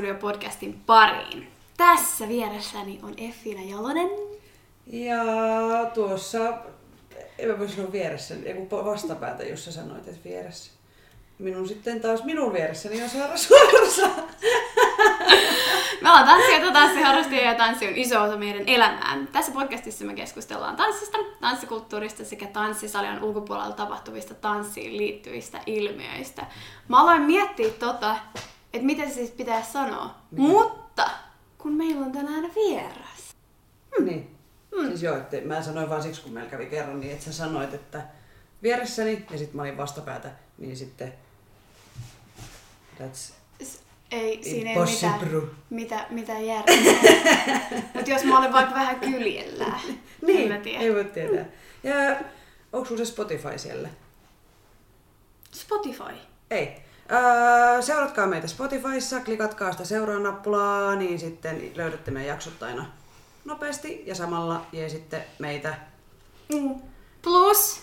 Tanssistudio-podcastin pariin. Tässä vieressäni on Effiina Jalonen. Ja tuossa, en mä voi sanoa vieressä, vastapäätä, jos sä sanoit, että vieressä. Minun sitten taas minun vieressäni on Saara Suorsa. Me ollaan tanssijoita, tanssiharrastajia ja tanssi on iso osa meidän elämään. Tässä podcastissa me keskustellaan tanssista, tanssikulttuurista sekä tanssisalien ulkopuolella tapahtuvista tanssiin liittyvistä ilmiöistä. Mä aloin miettiä tota, että miten se siis pitää sanoa. Mitä? Mutta kun meillä on tänään vieras. Hmm. Niin. Hmm. Siis joo, että mä sanoin vaan siksi, kun meillä kävi kerran, niin että sä sanoit, että vieressäni, ja sitten mä olin vastapäätä, niin sitten that's ei, siinä ei ole mitään, mitä, mitä järkeä. Mutta jos mä olen vaikka vähän kyljellään, niin, mä tiedä. ei voi tietää. Ja onko se Spotify siellä? Spotify? Ei. Öö, seuratkaa meitä Spotifyssa, klikatkaa sitä seuraa-nappulaa, niin sitten löydätte meidän jaksot aina nopeasti ja samalla sitten meitä. Mm. Plus,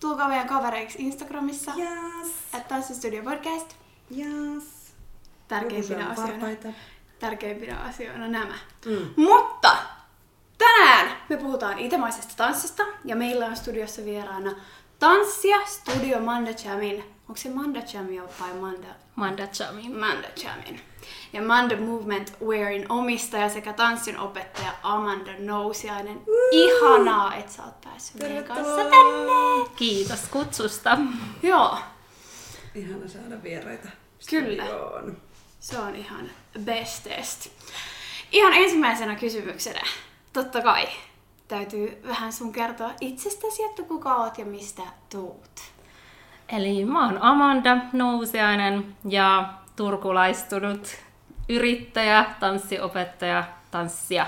tulkaa meidän kavereiksi Instagramissa. Yes. At Studio Podcast. Yes. Tärkeimpinä asioina, tärkeimpinä asioina nämä. Mm. Mutta tänään me puhutaan itemaisesta tanssista ja meillä on studiossa vieraana Tanssia Studio Manda Jamin. Onko se Manda Jamin vai Manda? Manda Jamin. Manda Jamin. Ja Manda Movement Wearin omistaja sekä tanssin opettaja Amanda Nousiainen. Uh! Ihanaa, että sä oot päässyt meidän kanssa tänne. Kiitos kutsusta. Joo. Ihana saada vieraita Kyllä. Se on ihan bestest. Ihan ensimmäisenä kysymyksenä, totta kai, täytyy vähän sun kertoa itsestäsi, että kuka oot ja mistä tuut. Eli mä oon Amanda Nousiainen ja turkulaistunut yrittäjä, tanssiopettaja, tanssia.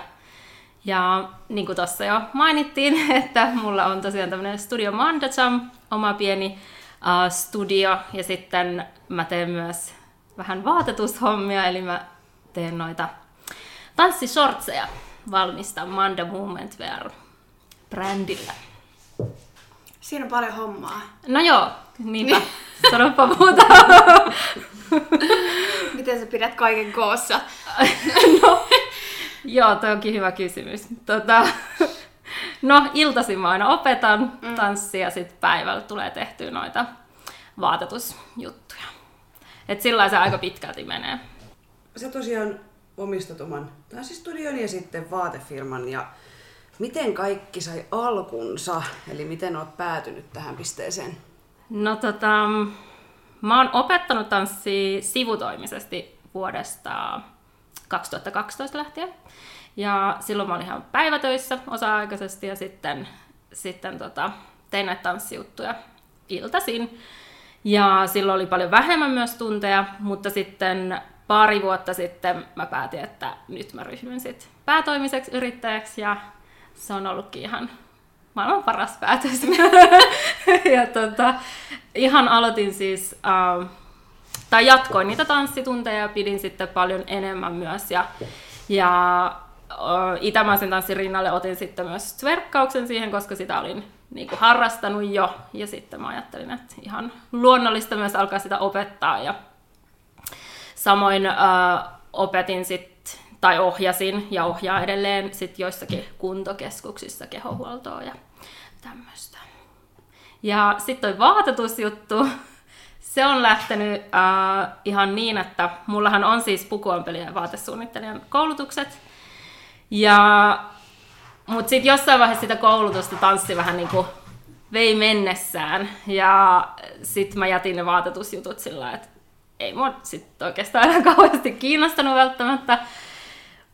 Ja niin kuin tuossa jo mainittiin, että mulla on tosiaan tämmöinen Studio Mandacham, oma pieni uh, studio, ja sitten mä teen myös vähän vaatetushommia, eli mä teen noita tanssisortseja valmistan Manda Movement Wear brändillä. Siinä on paljon hommaa. No joo, niinpä. Niin. Sanoppa muuta. Miten sä pidät kaiken koossa? no, joo, toi onkin hyvä kysymys. Tota, no, iltaisin mä aina opetan mm. tanssia ja sitten päivällä tulee tehtyä noita vaatetusjuttuja. Et sillä se aika pitkälti menee. Sä tosiaan omistat oman tanssistudion ja sitten vaatefirman ja miten kaikki sai alkunsa? Eli miten oot päätynyt tähän pisteeseen? No tota, mä oon opettanut tanssia sivutoimisesti vuodesta 2012 lähtien. Ja silloin mä olin ihan päivätöissä osa-aikaisesti ja sitten, sitten tota, tein näitä tanssijuttuja iltaisin. Ja silloin oli paljon vähemmän myös tunteja, mutta sitten pari vuotta sitten mä päätin, että nyt mä ryhdyn sit päätoimiseksi yrittäjäksi ja se on ollutkin ihan maailman paras päätös. ja tota, ihan aloitin siis, uh, tai jatkoin niitä tanssitunteja ja pidin sitten paljon enemmän myös. Ja, ja uh, itämaisen tanssin rinnalle otin sitten myös tverkkauksen siihen, koska sitä olin niin kuin harrastanut jo. Ja sitten mä ajattelin, että ihan luonnollista myös alkaa sitä opettaa. Ja samoin uh, opetin sitten tai ohjasin ja ohjaa edelleen sit joissakin kuntokeskuksissa kehohuoltoa ja tämmöistä. Ja sitten toi vaatetusjuttu, se on lähtenyt uh, ihan niin, että mullahan on siis pukuompelijan ja vaatesuunnittelijan koulutukset. Ja, mutta sitten jossain vaiheessa sitä koulutusta tanssi vähän niin kuin vei mennessään. Ja sitten mä jätin ne vaatetusjutut sillä että ei mua sitten oikeastaan enää kauheasti kiinnostanut välttämättä.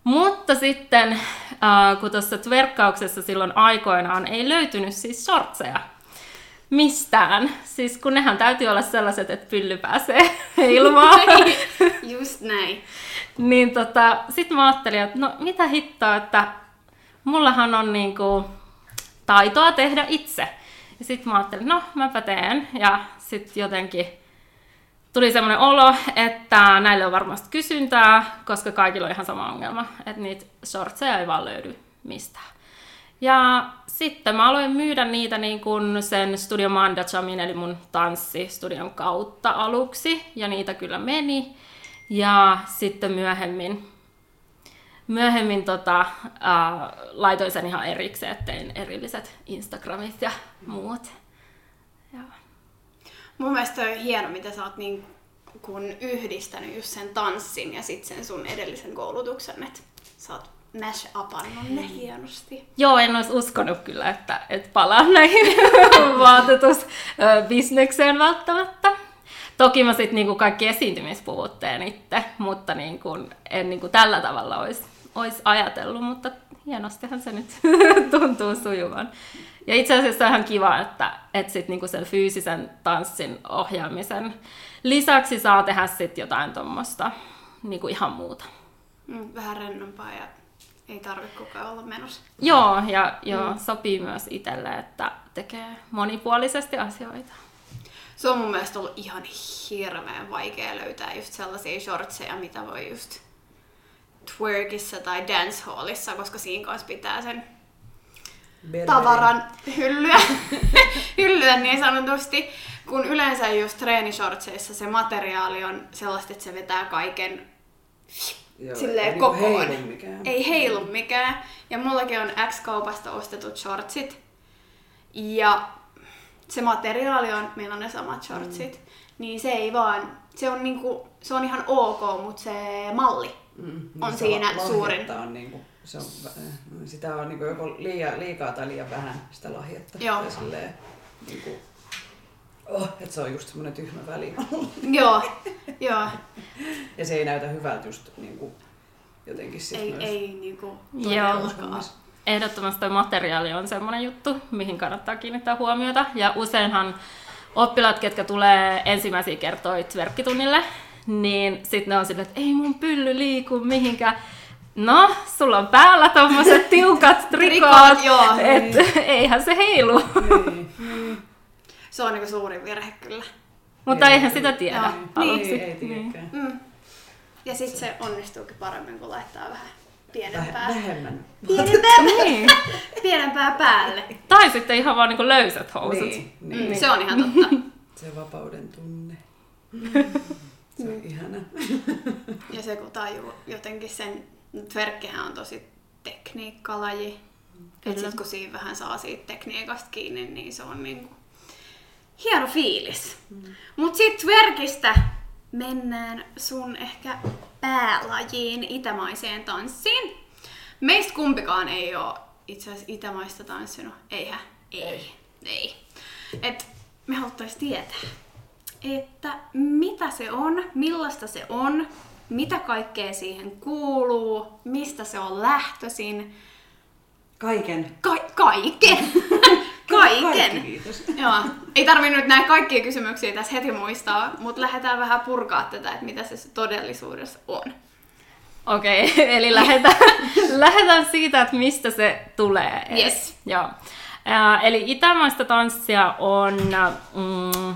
Mutta sitten, äh, kun tuossa verkkauksessa silloin aikoinaan ei löytynyt siis sortseja mistään. Siis kun nehän täytyy olla sellaiset, että pylly pääsee ilmaan. Just näin. niin tota, sitten mä ajattelin, että no mitä hittoa, että mullahan on niinku taitoa tehdä itse. Ja sitten mä ajattelin, no mäpä teen. Ja sitten jotenkin tuli semmoinen olo, että näille on varmasti kysyntää, koska kaikilla on ihan sama ongelma, että niitä shortseja ei vaan löydy mistään. Ja sitten mä aloin myydä niitä niin kuin sen Studio Manda Jamin, eli mun tanssistudion kautta aluksi, ja niitä kyllä meni. Ja sitten myöhemmin, myöhemmin tota, ää, laitoin sen ihan erikseen, että tein erilliset Instagramit ja muut. Ja. Mun mielestä on hieno, mitä sä oot niin kun yhdistänyt just sen tanssin ja sitten sen sun edellisen koulutuksen, että sä oot mash upannut ne hienosti. Joo, en olisi uskonut kyllä, että, että palaan näihin vaatetusbisnekseen välttämättä. Toki mä sitten niinku kaikki esiintymispuvut teen itse, mutta niinku, en niinku tällä tavalla olisi olis ajatellut, mutta hienostihan se nyt tuntuu sujuvan. Ja itse asiassa on ihan kiva, että, että sit niinku sen fyysisen tanssin ohjaamisen lisäksi saa tehdä sit jotain tuommoista niinku ihan muuta. Mm, vähän rennompaa ja ei tarvitse koko ajan olla menossa. Joo, ja joo, mm. sopii myös itselle, että tekee monipuolisesti asioita. Se on mun mielestä ollut ihan hirveän vaikea löytää just sellaisia shortseja, mitä voi just twerkissä tai dancehallissa, koska siinä kanssa pitää sen Berberi. tavaran hyllyä, hyllyä niin sanotusti. Kun yleensä just treenishortseissa se materiaali on sellaista, että se vetää kaiken Joo, silleen ei niinku kokoon. heilu mikään. Ei heilu mikään. Ja mullakin on X-kaupasta ostetut shortsit. Ja se materiaali on, meillä on ne samat shortsit. Mm. Niin se ei vaan, se on, niinku, se on ihan ok, mutta se malli Mm, on se siinä suurin. On niinku, se on, vä- sitä on niinku joko liian, liikaa tai liian vähän sitä lahjetta. Joo. Tai silleen, niinku, oh, että se on just semmoinen tyhmä väli. Joo, joo. ja se ei näytä hyvältä just niinku, jotenkin sit Ei, myös. ei niinku Joo. todellakaan. Ehdottomasti toi materiaali on semmoinen juttu, mihin kannattaa kiinnittää huomiota. Ja useinhan oppilaat, ketkä tulee ensimmäisiä kertoja verkkitunnille, niin sitten ne on silleen, että ei mun pylly liiku mihinkään. No, sulla on päällä tommoset tiukat trikoot, Trikoot, joo. et eihän se heilu. Niin. Se on niinku suurin virhe kyllä. Mutta Niin. eihän sitä tiedä Joo. aluksi. Niin, ei tiedäkään. Mm. Ja sitten se onnistuukin paremmin, kun laittaa vähän Väh- pienempää, vähemmän. pienempää, Niin. pienempää päälle. Tai sitten ihan vaan niinku löysät housut. Niin, niin. Mm, se on ihan totta. Se vapauden tunne. Se on ihana. Ja se kun tajuu jotenkin sen, tverkkihän on tosi tekniikkalaji. Et sit kun siinä vähän saa siitä tekniikasta kiinni, niin se on niinku hieno fiilis. Mm. Mut sit twerkistä mennään sun ehkä päälajiin, itämaiseen tanssiin. Meistä kumpikaan ei oo itse asiassa itämaista tanssinut. Eihän? Ei. Ei. ei. Et me haluttais tietää, että mitä se on, millaista se on, mitä kaikkea siihen kuuluu, mistä se on lähtöisin, Kaiken. Ka- kaiken. Kaikki, kaiken. kiitos. Joo. Ei tarvi nyt näitä kaikkia kysymyksiä tässä heti muistaa, mutta lähdetään vähän purkaa tätä, että mitä se todellisuudessa on. Okei, eli lähdetään, lähdetään siitä, että mistä se tulee. Yes. Joo. Eli itämaista tanssia on, mm,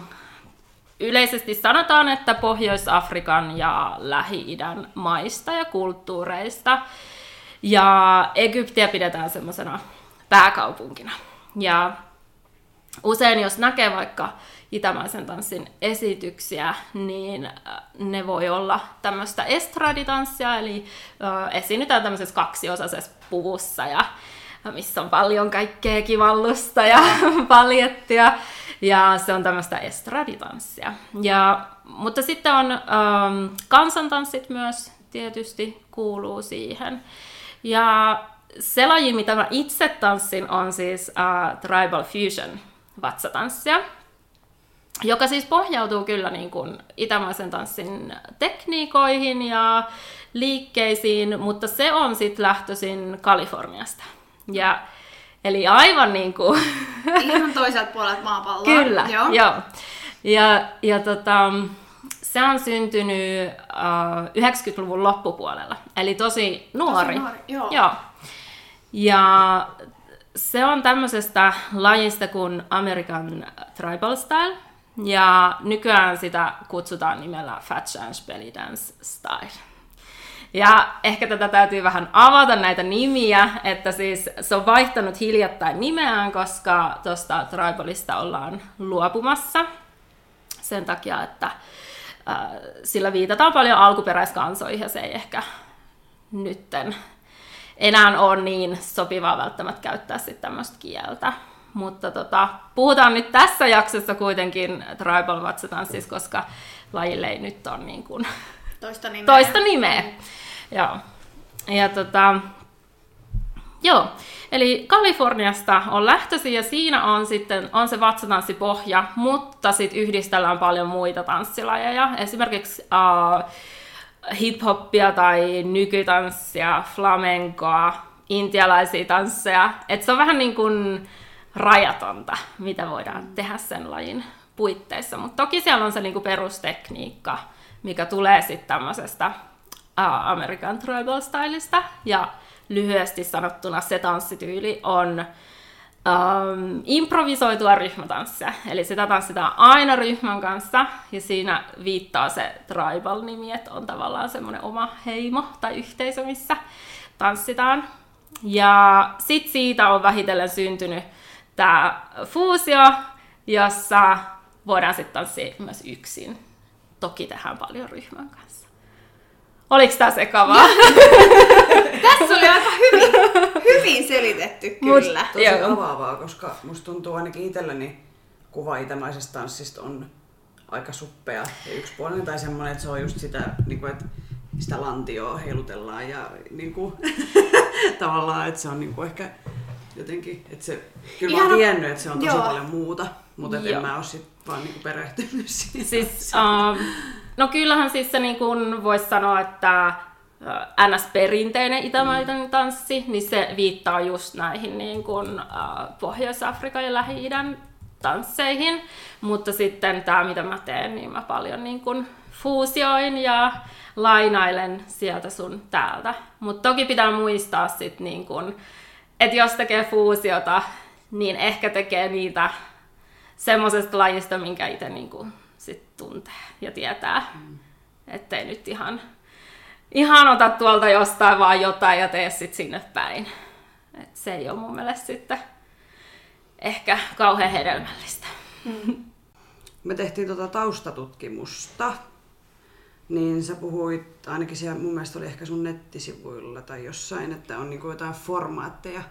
yleisesti sanotaan, että Pohjois-Afrikan ja Lähi-idän maista ja kulttuureista. Ja Egyptiä pidetään semmoisena pääkaupunkina. Ja usein jos näkee vaikka itämaisen tanssin esityksiä, niin äh, ne voi olla tämmöistä estraditanssia, eli äh, esiinnytään tämmöisessä kaksiosaisessa puvussa, ja missä on paljon kaikkea kivallusta ja paljettia, ja se on tämmöistä estraditanssia. Ja, mutta sitten on ähm, kansantanssit myös tietysti kuuluu siihen. Ja se laji, mitä mä itse tanssin, on siis uh, Tribal Fusion vatsatanssia, joka siis pohjautuu kyllä niin kuin itämaisen tanssin tekniikoihin ja liikkeisiin, mutta se on sitten lähtöisin Kaliforniasta. Ja, eli aivan niin kuin Ihan toiselta puolelta maapalloa. Kyllä, Joo. joo. Ja, ja tota, se on syntynyt uh, 90-luvun loppupuolella, eli tosi nuori. Tosi nuori, joo. joo. Ja se on tämmöisestä lajista kuin American Tribal Style, ja nykyään sitä kutsutaan nimellä Fat Chance Belly Dance Style. Ja ehkä tätä täytyy vähän avata näitä nimiä, että siis se on vaihtanut hiljattain nimeään, koska tuosta tribalista ollaan luopumassa sen takia, että äh, sillä viitataan paljon alkuperäiskansoihin ja se ei ehkä nytten enää ole niin sopivaa välttämättä käyttää sitten tämmöistä kieltä. Mutta tota, puhutaan nyt tässä jaksossa kuitenkin tribal vatsatanssissa, koska lajille ei nyt ole niin kuin Toista nimeä. toista nimeä. Joo. Ja tota, joo, eli Kaliforniasta on lähtöisin ja siinä on sitten on se vatsatanssipohja, mutta sitten yhdistellään paljon muita tanssilajeja. Esimerkiksi uh, hip-hoppia tai nykytanssia, flamenkoa, intialaisia tansseja. Et se on vähän niin kuin rajatonta, mitä voidaan tehdä sen lajin puitteissa. Mutta toki siellä on se niin kuin perustekniikka, mikä tulee sitten tämmöisestä American Tribal Stylista. Ja lyhyesti sanottuna se tanssityyli on um, improvisoitua ryhmätanssia. Eli sitä tanssitaan aina ryhmän kanssa, ja siinä viittaa se tribal-nimi, että on tavallaan semmoinen oma heimo tai yhteisö, missä tanssitaan. Ja sitten siitä on vähitellen syntynyt tämä fuusio, jossa voidaan sitten tanssia myös yksin. Toki tehdään paljon ryhmän kanssa. Oliko tämä sekavaa? Tässä oli aika hyvin, hyvin selitetty kyllä. Tosi Joo. avaavaa, koska musta tuntuu ainakin itselläni kuva itämaisesta tanssista on aika suppea ja yksipuolinen tai semmoinen, että se on just sitä, niin kuin, että sitä lantioa heilutellaan ja niin kuin, tavallaan, että se on niin kuin ehkä jotenkin, että se, kyllä mä Ihana- oon tiennyt, että se on tosi Joo. paljon muuta, mutta en mä oo sit vaan niin kuin perehtynyt siihen. Siis, uh, no kyllähän siis se niin kuin voisi sanoa, että NS-perinteinen itämainen tanssi, niin se viittaa just näihin niin kuin, Pohjois-Afrikan ja Lähi-idän tansseihin, mutta sitten tämä, mitä mä teen, niin mä paljon niin kuin fuusioin ja lainailen sieltä sun täältä. Mutta toki pitää muistaa sitten, niin kuin, että jos tekee fuusiota, niin ehkä tekee niitä semmoisesta lajista, minkä itse niinku sit tuntee ja tietää. Mm. Ettei nyt ihan, ihan ota tuolta jostain vaan jotain ja tee sit sinne päin. Et se ei ole mun mielestä sitten ehkä kauhean hedelmällistä. Me tehtiin tuota taustatutkimusta, niin sä puhuit, ainakin siellä mun mielestä oli ehkä sun nettisivuilla tai jossain, että on niinku jotain formaatteja,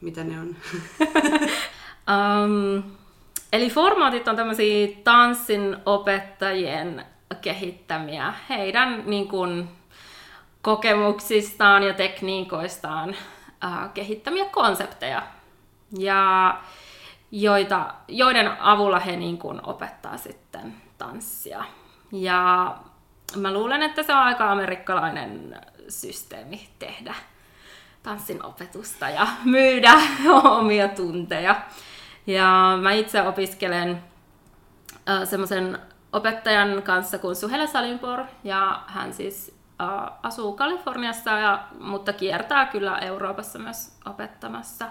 mitä ne on. Um, eli formaatit on tämmöisiä tanssin opettajien kehittämiä heidän niin kuin, kokemuksistaan ja tekniikoistaan uh, kehittämiä konsepteja, ja joita, joiden avulla he niin kuin, opettaa sitten tanssia. Ja mä luulen, että se on aika amerikkalainen systeemi tehdä tanssin opetusta ja myydä omia tunteja. Ja mä itse opiskelen äh, semmoisen opettajan kanssa kuin Suhela Salimpor, ja hän siis äh, asuu Kaliforniassa, ja, mutta kiertää kyllä Euroopassa myös opettamassa.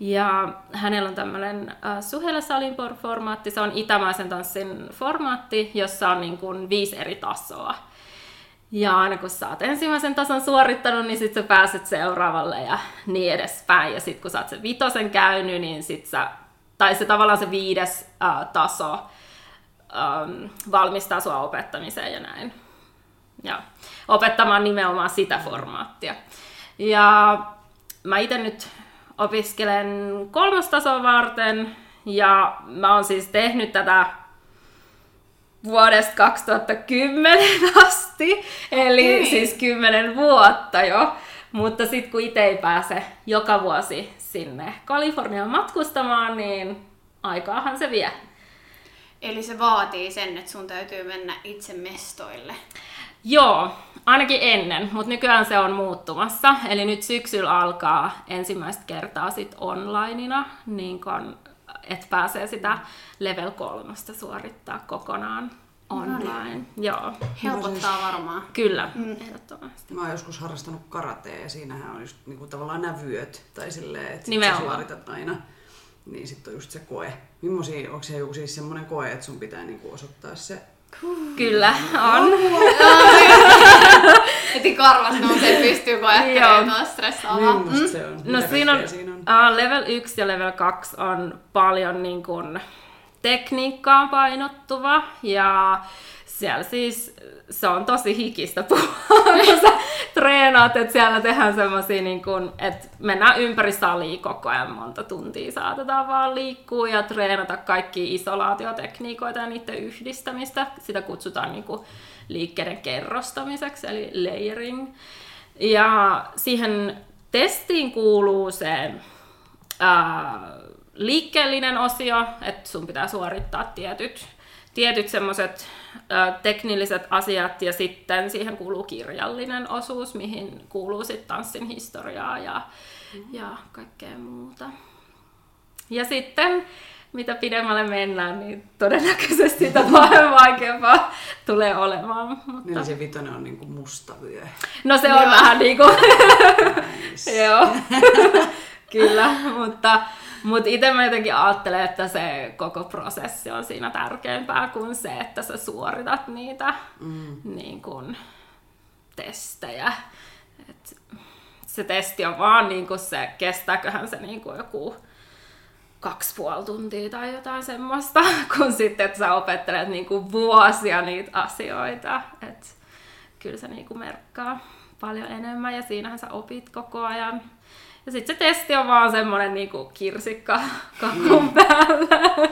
Ja hänellä on tämmöinen äh, Suhela Salimpor-formaatti, se on itämaisen tanssin formaatti, jossa on niin kuin viisi eri tasoa. Ja aina kun sä oot ensimmäisen tason suorittanut, niin sit sä pääset seuraavalle ja niin edespäin. Ja sit kun sä oot sen vitosen käynyt, niin sit sä, tai se tavallaan se viides ää, taso äm, valmistaa sua opettamiseen ja näin. Ja opettamaan nimenomaan sitä formaattia. Ja mä itse nyt opiskelen kolmostasoa varten, ja mä oon siis tehnyt tätä vuodesta 2010 asti, eli Okei. siis 10 vuotta jo. Mutta sitten kun itse ei pääse joka vuosi sinne Kaliforniaan matkustamaan, niin aikaahan se vie. Eli se vaatii sen, että sun täytyy mennä itse mestoille. Joo, ainakin ennen, mutta nykyään se on muuttumassa. Eli nyt syksyllä alkaa ensimmäistä kertaa sit onlineina, niin kun, että pääsee sitä level kolmosta suorittaa kokonaan online. Joo, Helpottaa varmaan. kyllä, mm. ehdottomasti. Mä oon joskus harrastanut karatea ja siinähän on just niinku tavallaan nämä vyöt, tai silleen, että sit sä suoritat aina. Niin sitten on just se koe. Mimmosia, onko se joku siis semmoinen koe, että sun pitää niinku osoittaa se Kyllä, on. Heti karvat nousee pystyyn, kun ajattelee, on stressaavaa. Millaista se on? No siinä on, siinä on? Uh, level 1 ja level 2 on paljon niin kuin, tekniikkaan painottuva ja siellä siis se on tosi hikistä puhua, kun sä treenaat, että siellä tehdään semmoisia, niin kun, että mennään ympäri salia koko ajan monta tuntia, saatetaan vaan liikkua ja treenata kaikki isolaatiotekniikoita ja niiden yhdistämistä. Sitä kutsutaan niin kuin liikkeiden kerrostamiseksi, eli layering. Ja siihen testiin kuuluu se ää, liikkeellinen osio, että sun pitää suorittaa tietyt, tietyt semmoiset teknilliset asiat ja sitten siihen kuuluu kirjallinen osuus, mihin kuuluu sitten tanssin historiaa ja, ja kaikkea muuta. Ja sitten mitä pidemmälle mennään, niin todennäköisesti sitä vähän vaikeampaa tulee olemaan. Mutta... Niin se vitonen on niinku musta vyö. No se on Joo. vähän niinku... Joo, kyllä, mutta, mutta itse mä jotenkin ajattelen, että se koko prosessi on siinä tärkeämpää kuin se, että sä suoritat niitä mm. niin kuin, testejä. Et se testi on vaan niin kuin se, kestääköhän se niin kuin joku kaksi puoli tuntia tai jotain semmoista, kun sitten, että sä opettelet niinku vuosia niitä asioita. Et kyllä se niinku merkkaa paljon enemmän ja siinähän sä opit koko ajan. Ja sitten se testi on vaan semmoinen niinku kirsikka kakun päällä.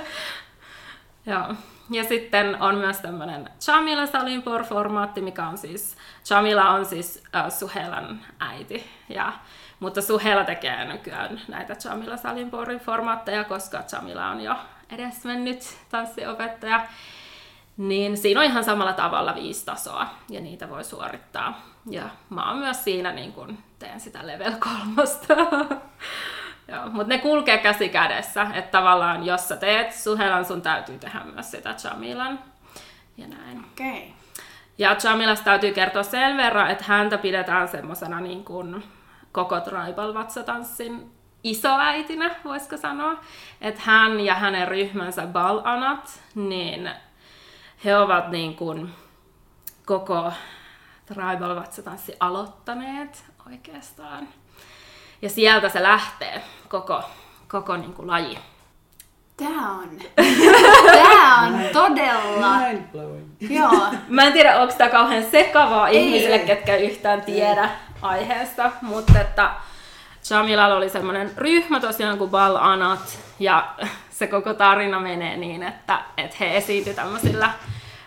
Joo. Ja sitten on myös tämmöinen Chamila Salinpor-formaatti, mikä on siis, Chamila on siis uh, Suhelan äiti. Ja mutta Suhela tekee nykyään näitä Jamila Salimporin formaatteja, koska Jamila on jo edesmennyt tanssiopettaja. Niin siinä on ihan samalla tavalla viisi tasoa ja niitä voi suorittaa. Ja mä oon myös siinä niin kun teen sitä level kolmosta. Mutta ne kulkee käsi kädessä, että tavallaan jos sä teet Suhelan, sun täytyy tehdä myös sitä Jamilan. Ja näin. Okay. Ja Jamilasta täytyy kertoa sen verran, että häntä pidetään semmoisena niin kuin koko Tribal-vatsatanssin isoäitinä, voisiko sanoa. Että hän ja hänen ryhmänsä Balanat, niin he ovat niin kuin koko Tribal-vatsatanssi aloittaneet oikeastaan. Ja sieltä se lähtee, koko, koko niin kuin laji. Tää on. Tää on todella. Joo. Mä en tiedä, onko tää kauhean sekavaa ei. ihmisille, ketkä yhtään tiedä aiheesta, mutta että Jamilalla oli semmoinen ryhmä tosiaan kuin Bal Anat, ja se koko tarina menee niin, että, että he esiintyivät tämmöisillä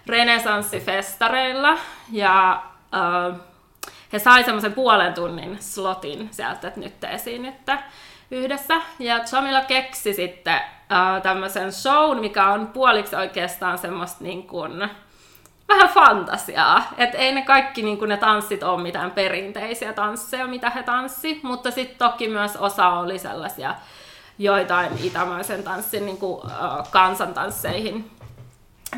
renesanssifestareilla, ja äh, he sai semmoisen puolen tunnin slotin sieltä, että nyt te esiinnytte yhdessä. Ja Jamila keksi sitten äh, tämmöisen shown, mikä on puoliksi oikeastaan semmoista niin kuin, vähän fantasiaa. Että ei ne kaikki niin kuin ne tanssit ole mitään perinteisiä tansseja, mitä he tanssi, mutta sitten toki myös osa oli sellaisia joitain itämaisen tanssin niin kuin, äh, kansantansseihin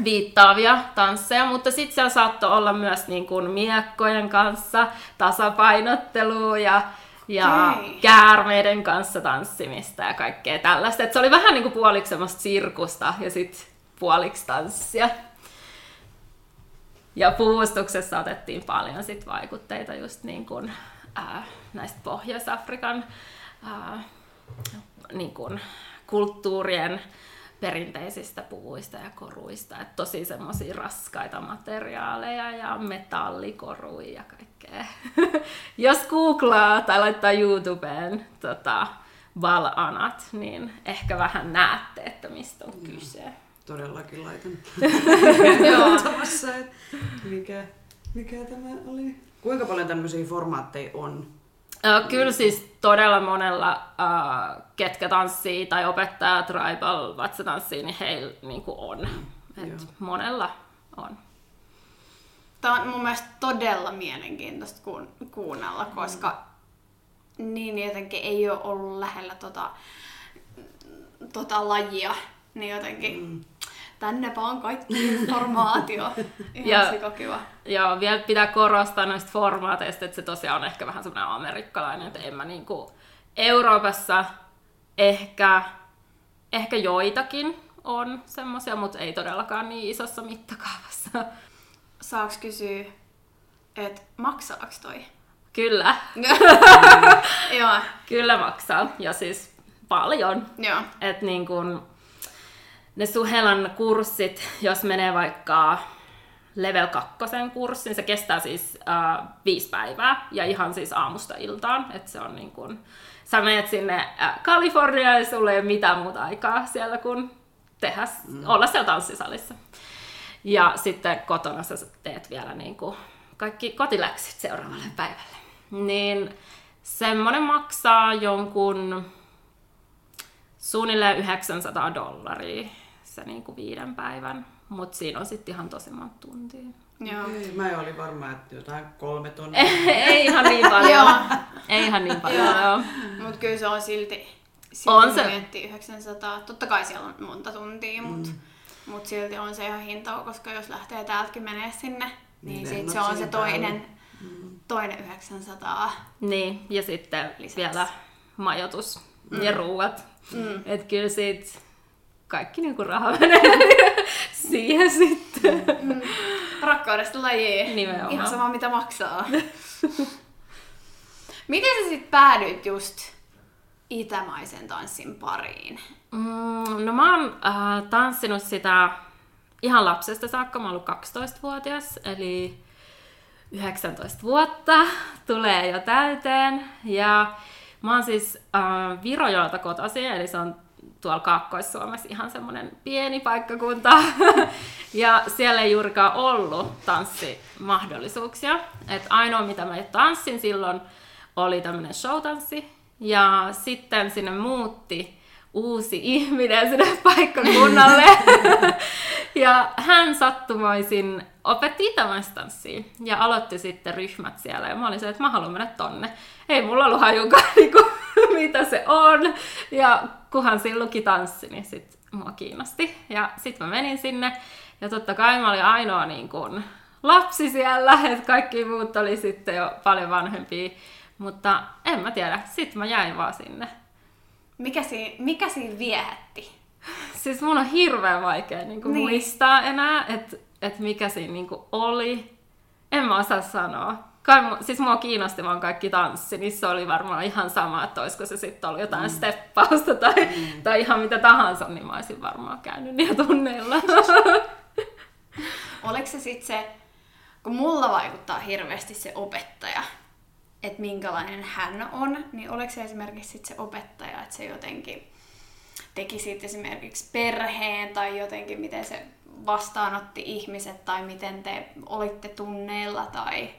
viittaavia tansseja, mutta sitten siellä saattoi olla myös niin kuin miekkojen kanssa tasapainottelua ja, ja okay. käärmeiden kanssa tanssimista ja kaikkea tällaista. Et se oli vähän niin kuin puoliksi semmoista sirkusta ja sitten puoliksi tanssia. Ja puvustuksessa otettiin paljon sit vaikutteita just niin kuin, ää, näistä Pohjois-Afrikan ää, niin kuin, kulttuurien perinteisistä puvuista ja koruista. Et tosi semmoisia raskaita materiaaleja ja metallikoruja ja kaikkea. Jos googlaa tai laittaa YouTubeen tota, valanat, niin ehkä vähän näette, että mistä on kyse. Mm todellakin laitan että mikä, mikä tämä oli. Kuinka paljon tämmöisiä formaatteja on? Kyllä siis todella monella, uh, ketkä tanssii tai opettaa tribal vatsatanssiin, niin heillä niin on. Et monella on. Tämä on mun mielestä todella mielenkiintoista kuunnella, koska mm. niin jotenkin ei ole ollut lähellä tota, tota lajia, niin jotenkin mm tänne vaan kaikki informaatio. Ihan ja, kiva. Joo, vielä pitää korostaa noista formaateista, että se tosiaan on ehkä vähän semmoinen amerikkalainen, että en mä niinku Euroopassa ehkä, ehkä joitakin on semmoisia, mutta ei todellakaan niin isossa mittakaavassa. Saaks kysyä, että maksaaks toi? Kyllä. Joo. Kyllä maksaa, ja siis paljon. Joo. Et niin kun, ne Suhelan kurssit, jos menee vaikka level 2 kurssin. Se kestää siis äh, viisi päivää ja ihan siis aamusta iltaan. Että se on niin kuin, sä menet sinne äh, Kaliforniaan ja sulla ei ole mitään muuta aikaa siellä kuin tehdä, mm. olla siellä tanssisalissa. Ja sitten kotona sä teet vielä niin kuin kaikki kotiläksyt seuraavalle päivälle. Niin semmoinen maksaa jonkun suunnilleen 900 dollaria se niin kuin viiden päivän, mutta siinä on sitten ihan tosi monta tuntia. Joo. Ei, mä olin varma, että jotain kolme tonnia. ei ihan niin paljon. ei ihan niin paljon, joo. Mutta kyllä se on silti, silti on se. miettii 900. Totta kai siellä on monta tuntia, mutta mm. mut silti on se ihan hinta, koska jos lähtee täältäkin menee sinne, niin, niin sit se on se toinen, mm. toinen 900. Niin, ja sitten Lisäksi. vielä majoitus mm. ja ruuat. Mm. Että kyllä siitä kaikki niinku raha menee siihen sitten. Mm. Rakkaudesta lajiin. Nimenomaan. Ihan sama mitä maksaa. Miten sä sitten päädyit just itämaisen tanssin pariin? Mm, no mä oon äh, tanssinut sitä ihan lapsesta saakka. Mä oon ollut 12-vuotias, eli 19 vuotta tulee jo täyteen. Ja mä oon siis äh, Virojoelta kotoisin, eli se on tuolla Kaakkois-Suomessa ihan semmoinen pieni paikkakunta. ja siellä ei juurikaan ollut tanssimahdollisuuksia. Et ainoa mitä mä tanssin silloin oli tämmöinen showtanssi. Ja sitten sinne muutti uusi ihminen sinne paikkakunnalle. ja hän sattumaisin opetti itämaistanssia ja aloitti sitten ryhmät siellä. Ja mä olin se, että mä haluan mennä tonne. Ei mulla ollut hajukaan, niinku, mitä se on. Ja kunhan silloinkin tanssi, niin sit mua kiinnosti. Ja sitten mä menin sinne. Ja totta kai mä olin ainoa niin kun, lapsi siellä, että kaikki muut oli sitten jo paljon vanhempia. Mutta en mä tiedä, sitten mä jäin vaan sinne. Mikä siinä, mikä siinä viehätti? Siis mun on hirveän vaikea niin kuin niin. muistaa enää, että et mikä siinä niin kuin oli. En mä osaa sanoa. Kai, siis mua kiinnosti vaan kaikki tanssi, niin se oli varmaan ihan sama, että olisiko se sitten ollut jotain mm. steppausta tai, mm. tai ihan mitä tahansa, niin mä olisin varmaan käynyt niillä tunneilla. Oliko se sitten se, kun mulla vaikuttaa hirveästi se opettaja, että minkälainen hän on, niin oliko se esimerkiksi sit se opettaja, että se jotenkin teki siitä esimerkiksi perheen tai jotenkin miten se vastaanotti ihmiset tai miten te olitte tunneilla tai...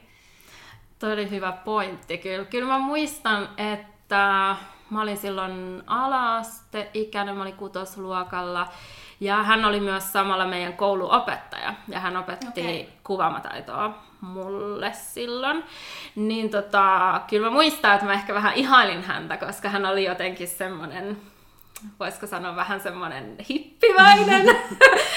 Toi oli hyvä pointti kyllä. Kyllä mä muistan, että mä olin silloin ala-asteikäinen, mä olin kutosluokalla ja hän oli myös samalla meidän kouluopettaja ja hän opetti okay. kuvaamataitoa mulle silloin. Niin tota, kyllä mä muistan, että mä ehkä vähän ihailin häntä, koska hän oli jotenkin semmoinen voisiko sanoa vähän semmoinen hippiväinen.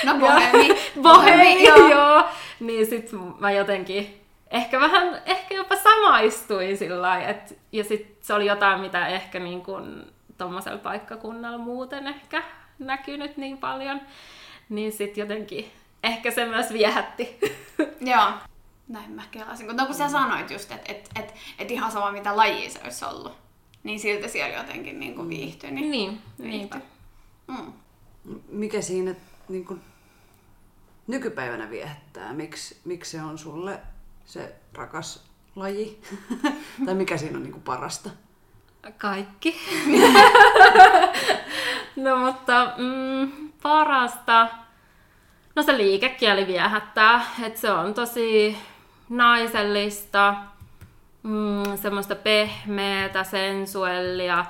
No bohemi. bohemi, joo. joo. Niin sit mä jotenkin ehkä vähän, ehkä jopa samaistuin sillä lailla, ja sit se oli jotain, mitä ehkä niin kuin tommosella paikkakunnalla muuten ehkä näkynyt niin paljon, niin sit jotenkin ehkä se myös viehätti. Joo, näin mä kelasin. No kun sä sanoit just, että et, et, et ihan sama mitä laji se olisi ollut, niin siltä siellä jotenkin niin kuin viihtyi. Niin, niin niinpä. Mm. Mikä siinä niin kuin, nykypäivänä viehättää? Miks, miksi se on sulle se rakas laji? tai mikä siinä on niin kuin parasta? Kaikki. no mutta mm, parasta, no se liikekieli viehättää, että se on tosi naisellista, mm, semmoista pehmeätä, sensuellia,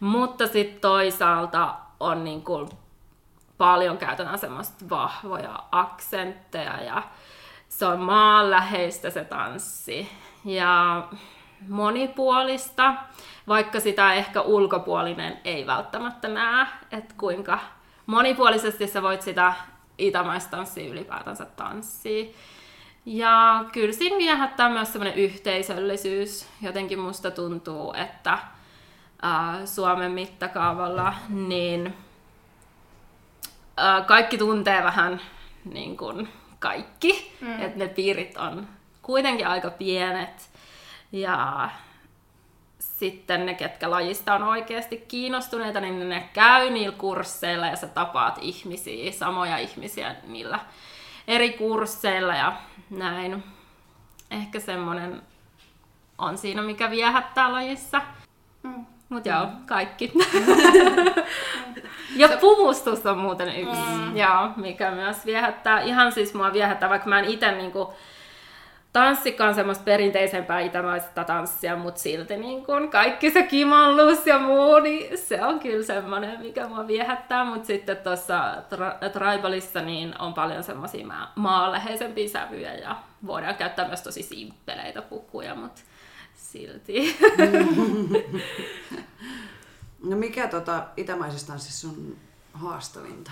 mutta sitten toisaalta on niin kuin paljon käytetään semmoista vahvoja aksentteja ja se on maanläheistä se tanssi ja monipuolista, vaikka sitä ehkä ulkopuolinen ei välttämättä näe, että kuinka monipuolisesti sä voit sitä itämaistanssia ylipäätänsä tanssia. Ja kyllä siinä viehättää myös semmoinen yhteisöllisyys. Jotenkin musta tuntuu, että Suomen mittakaavalla niin kaikki tuntee vähän niin kuin kaikki. Mm. Että ne piirit on kuitenkin aika pienet. Ja sitten ne, ketkä lajista on oikeasti kiinnostuneita, niin ne käy niillä kursseilla ja sä tapaat ihmisiä, samoja ihmisiä niillä eri kursseilla ja näin. Ehkä semmonen on siinä, mikä viehättää lajissa. Mm. Mut joo, kaikki. ja puvustus on muuten yksi, mm. joo, mikä myös viehättää. Ihan siis mua viehättää, vaikka mä en itse niinku tanssikaan semmoista perinteisempää itämaista tanssia, mutta silti niin kun kaikki se kimallus ja muu, niin se on kyllä semmoinen, mikä mua viehättää. Mutta sitten tuossa tra- Tribalissa niin on paljon semmoisia ma- maanläheisempiä sävyjä ja voidaan käyttää myös tosi simppeleitä pukuja, mutta silti. No mikä tota itämaisessa tanssissa on haastavinta?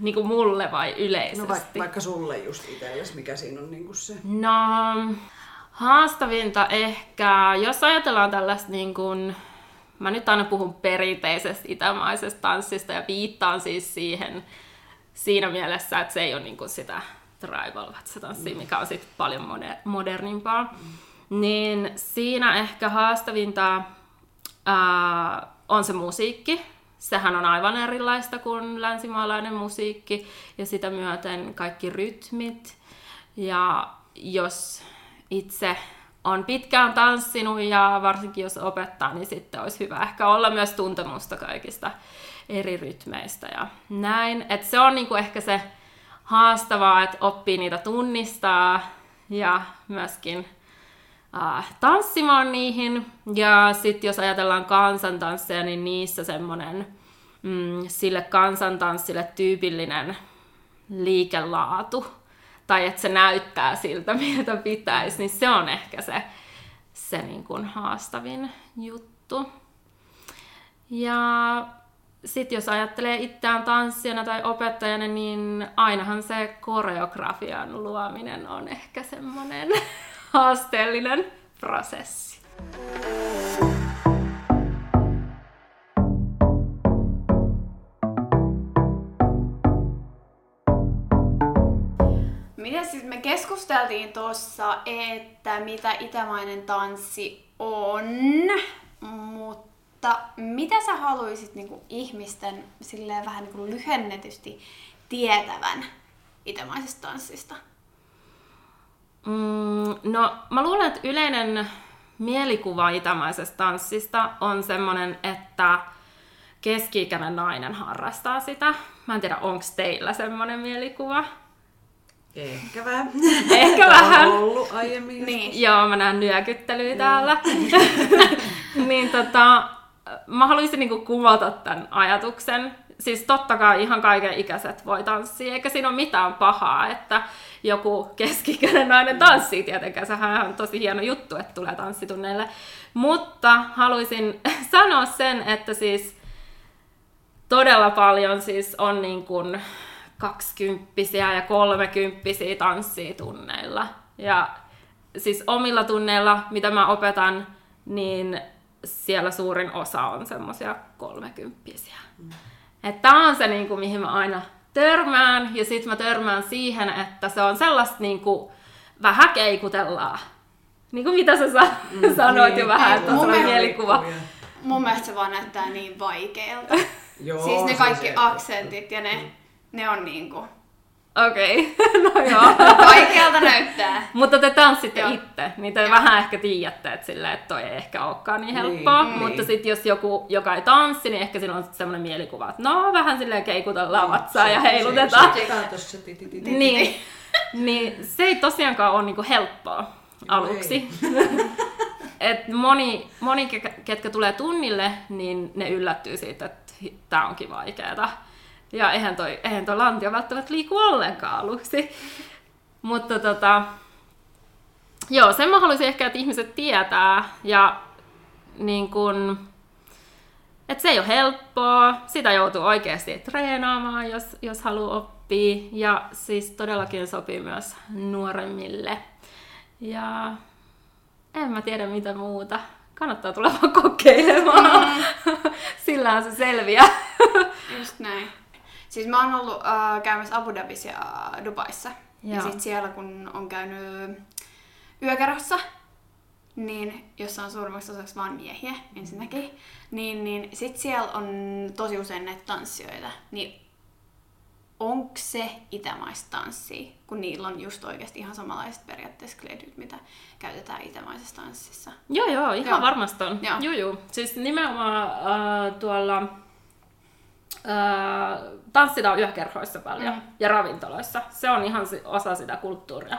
niin kuin mulle vai yleisesti? No vaikka, vaikka sulle just itsellesi, mikä siinä on niin kuin se? No, haastavinta ehkä, jos ajatellaan tällaista niin kuin, mä nyt aina puhun perinteisestä itämaisesta tanssista ja viittaan siis siihen siinä mielessä, että se ei ole niin kuin sitä tribal tanssia, mikä on sitten paljon moder- modernimpaa. Mm. Niin siinä ehkä haastavinta ää, on se musiikki, sehän on aivan erilaista kuin länsimaalainen musiikki ja sitä myöten kaikki rytmit. Ja jos itse on pitkään tanssinut ja varsinkin jos opettaa, niin sitten olisi hyvä ehkä olla myös tuntemusta kaikista eri rytmeistä ja näin. Et se on niinku ehkä se haastavaa, että oppii niitä tunnistaa ja myöskin äh, tanssimaan niihin. Ja sitten jos ajatellaan kansantansseja, niin niissä semmoinen mm, sille kansantanssille tyypillinen liikelaatu, tai että se näyttää siltä, miltä pitäisi, niin se on ehkä se, se niin kuin haastavin juttu. Ja sitten jos ajattelee itseään tanssijana tai opettajana, niin ainahan se koreografian luominen on ehkä semmoinen haasteellinen prosessi. Miten siis me keskusteltiin tuossa, että mitä itämainen tanssi on, mutta mitä sä haluaisit niinku ihmisten silleen vähän niinku lyhennetysti tietävän itämaisesta tanssista? Mm, no, mä luulen, että yleinen mielikuva itämaisesta tanssista on semmoinen, että keski-ikäinen nainen harrastaa sitä. Mä en tiedä, onko teillä semmoinen mielikuva? Ehkä vähän. Ehkä vähän. On ollut aiemmin. Niin. Joo, mä näen nyökyttelyä täällä. niin tota, mä haluaisin niinku kumota tämän ajatuksen. Siis totta kai ihan kaiken ikäiset voi tanssia, eikä siinä ole mitään pahaa, että joku keskikäinen nainen tanssii tietenkään. Sehän on tosi hieno juttu, että tulee tanssitunneille. Mutta haluaisin sanoa sen, että siis todella paljon siis on niin kuin kaksikymppisiä ja kolmekymppisiä tanssii tunneilla. Ja siis omilla tunneilla, mitä mä opetan, niin siellä suurin osa on semmoisia kolmekymppisiä. Mm. Että on se, niin kuin, mihin mä aina törmään, ja sitten mä törmään siihen, että se on sellaista niin kuin, vähän keikutellaan. Niin kuin mitä sä sa- mm, sanoit niin, jo vähän, että on sellainen mielikuva. Mun mielestä se vaan näyttää niin vaikealta. Joo, siis ne kaikki se- aksentit ja ne, ne on niinku... Okei, okay. no joo. Vaikealta näyttää. Mutta te tanssitte Joo. itse, niin te vähän ehkä tiedätte, että, silleen, että toi ei ehkä olekaan niin helppoa. Niin, mutta niin. sitten jos joku, joka ei tanssi, niin ehkä sillä on semmoinen mielikuva, että no vähän silleen keikutellaan vatsaa ja heilutetaan. Niin, niin se ei tosiaankaan ole niinku helppoa aluksi. Et moni, moni, ke- ketkä tulee tunnille, niin ne yllättyy siitä, että tämä onkin vaikeeta. Ja eihän toi, eihän toi lantio välttämättä liiku ollenkaan aluksi. Mutta tota, joo, sen mä haluaisin ehkä, että ihmiset tietää. Ja niin kun, että se ei ole helppoa, sitä joutuu oikeasti treenaamaan, jos, jos haluaa oppia. Ja siis todellakin sopii myös nuoremmille. Ja en mä tiedä mitä muuta. Kannattaa tulla vaan kokeilemaan. Mm. Sillähän se selviää. Just näin. Siis mä oon ollut äh, käymässä Abu Dhabissa ja Dubaissa. Ja Joo. sit siellä kun on käynyt yökerhossa, niin jossa on suurimmaksi osaksi vaan miehiä ensinnäkin, niin, niin sit siellä on tosi usein näitä tanssijoita. Niin onko se itämaista tanssia, kun niillä on just oikeasti ihan samanlaiset periaatteessa kledyt, mitä käytetään itämaisessa tanssissa. Joo, joo, ihan Joo. varmasti on. Joo. Joo. Joo, Siis nimenomaan äh, tuolla äh, tanssitaan yökerhoissa paljon Mm. ja ravintoloissa. Se on ihan osa sitä kulttuuria.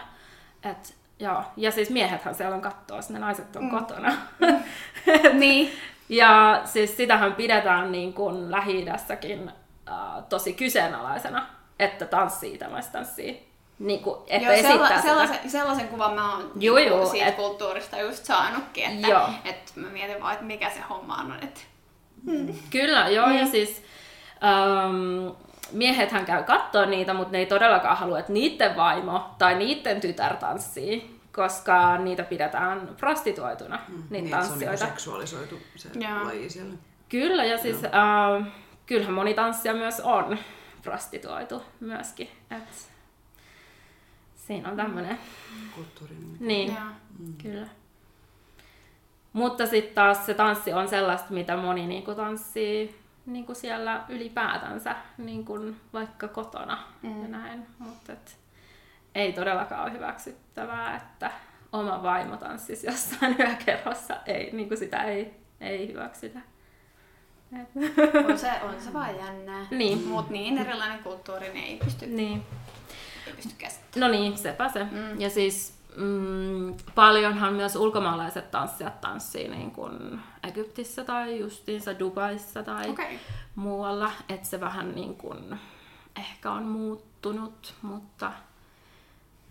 Et, joo. Ja siis miehethän siellä on kattoo, ne naiset on mm. kotona. niin. ja siis sitähän pidetään niin kuin Lähi-idässäkin äh, tosi kyseenalaisena, että tanssii tanssia. Niin kuin, että Joo, esittää sella, sitä. sellaisen, sellaisen kuvan mä oon Joo, niinku joo, siitä et- kulttuurista just saanutkin, että Joo. et mä mietin vaan, että mikä se homma on. Että Kyllä, joo, ja siis ähm, miehethän käy katsoa niitä, mutta ne ei todellakaan halua, että niiden vaimo tai niiden tytär tanssii, koska niitä pidetään prostituoituna, mm, niitä niin, että se on tanssijoita. niinku seksuaalisoitu se Joo. laji siellä. Kyllä, ja siis äh, kyllähän moni tanssija myös on prostituoitu myöskin. Et siinä on tämmöinen. Kulttuurinen. Niin, Joo. kyllä. Mutta sitten taas se tanssi on sellaista, mitä moni niinku tanssii niinku siellä ylipäätänsä, niinku vaikka kotona mm. ja näin. Mutta et, ei todellakaan ole hyväksyttävää, että oma vaimo tanssisi jossain yökerhossa. Ei, niinku sitä ei, ei hyväksytä. Et, On se, on se vaan jännää. Niin. Mut niin erilainen kulttuuri, niin ei pysty, niin. ei pysty käsittämään. No niin, sepä se. Mm. Ja siis mm, paljonhan myös ulkomaalaiset tanssijat tanssii niin kuin Egyptissä tai justiinsa Dubaissa tai. Okay. muualla. Että se vähän niin kuin ehkä on muuttunut, mutta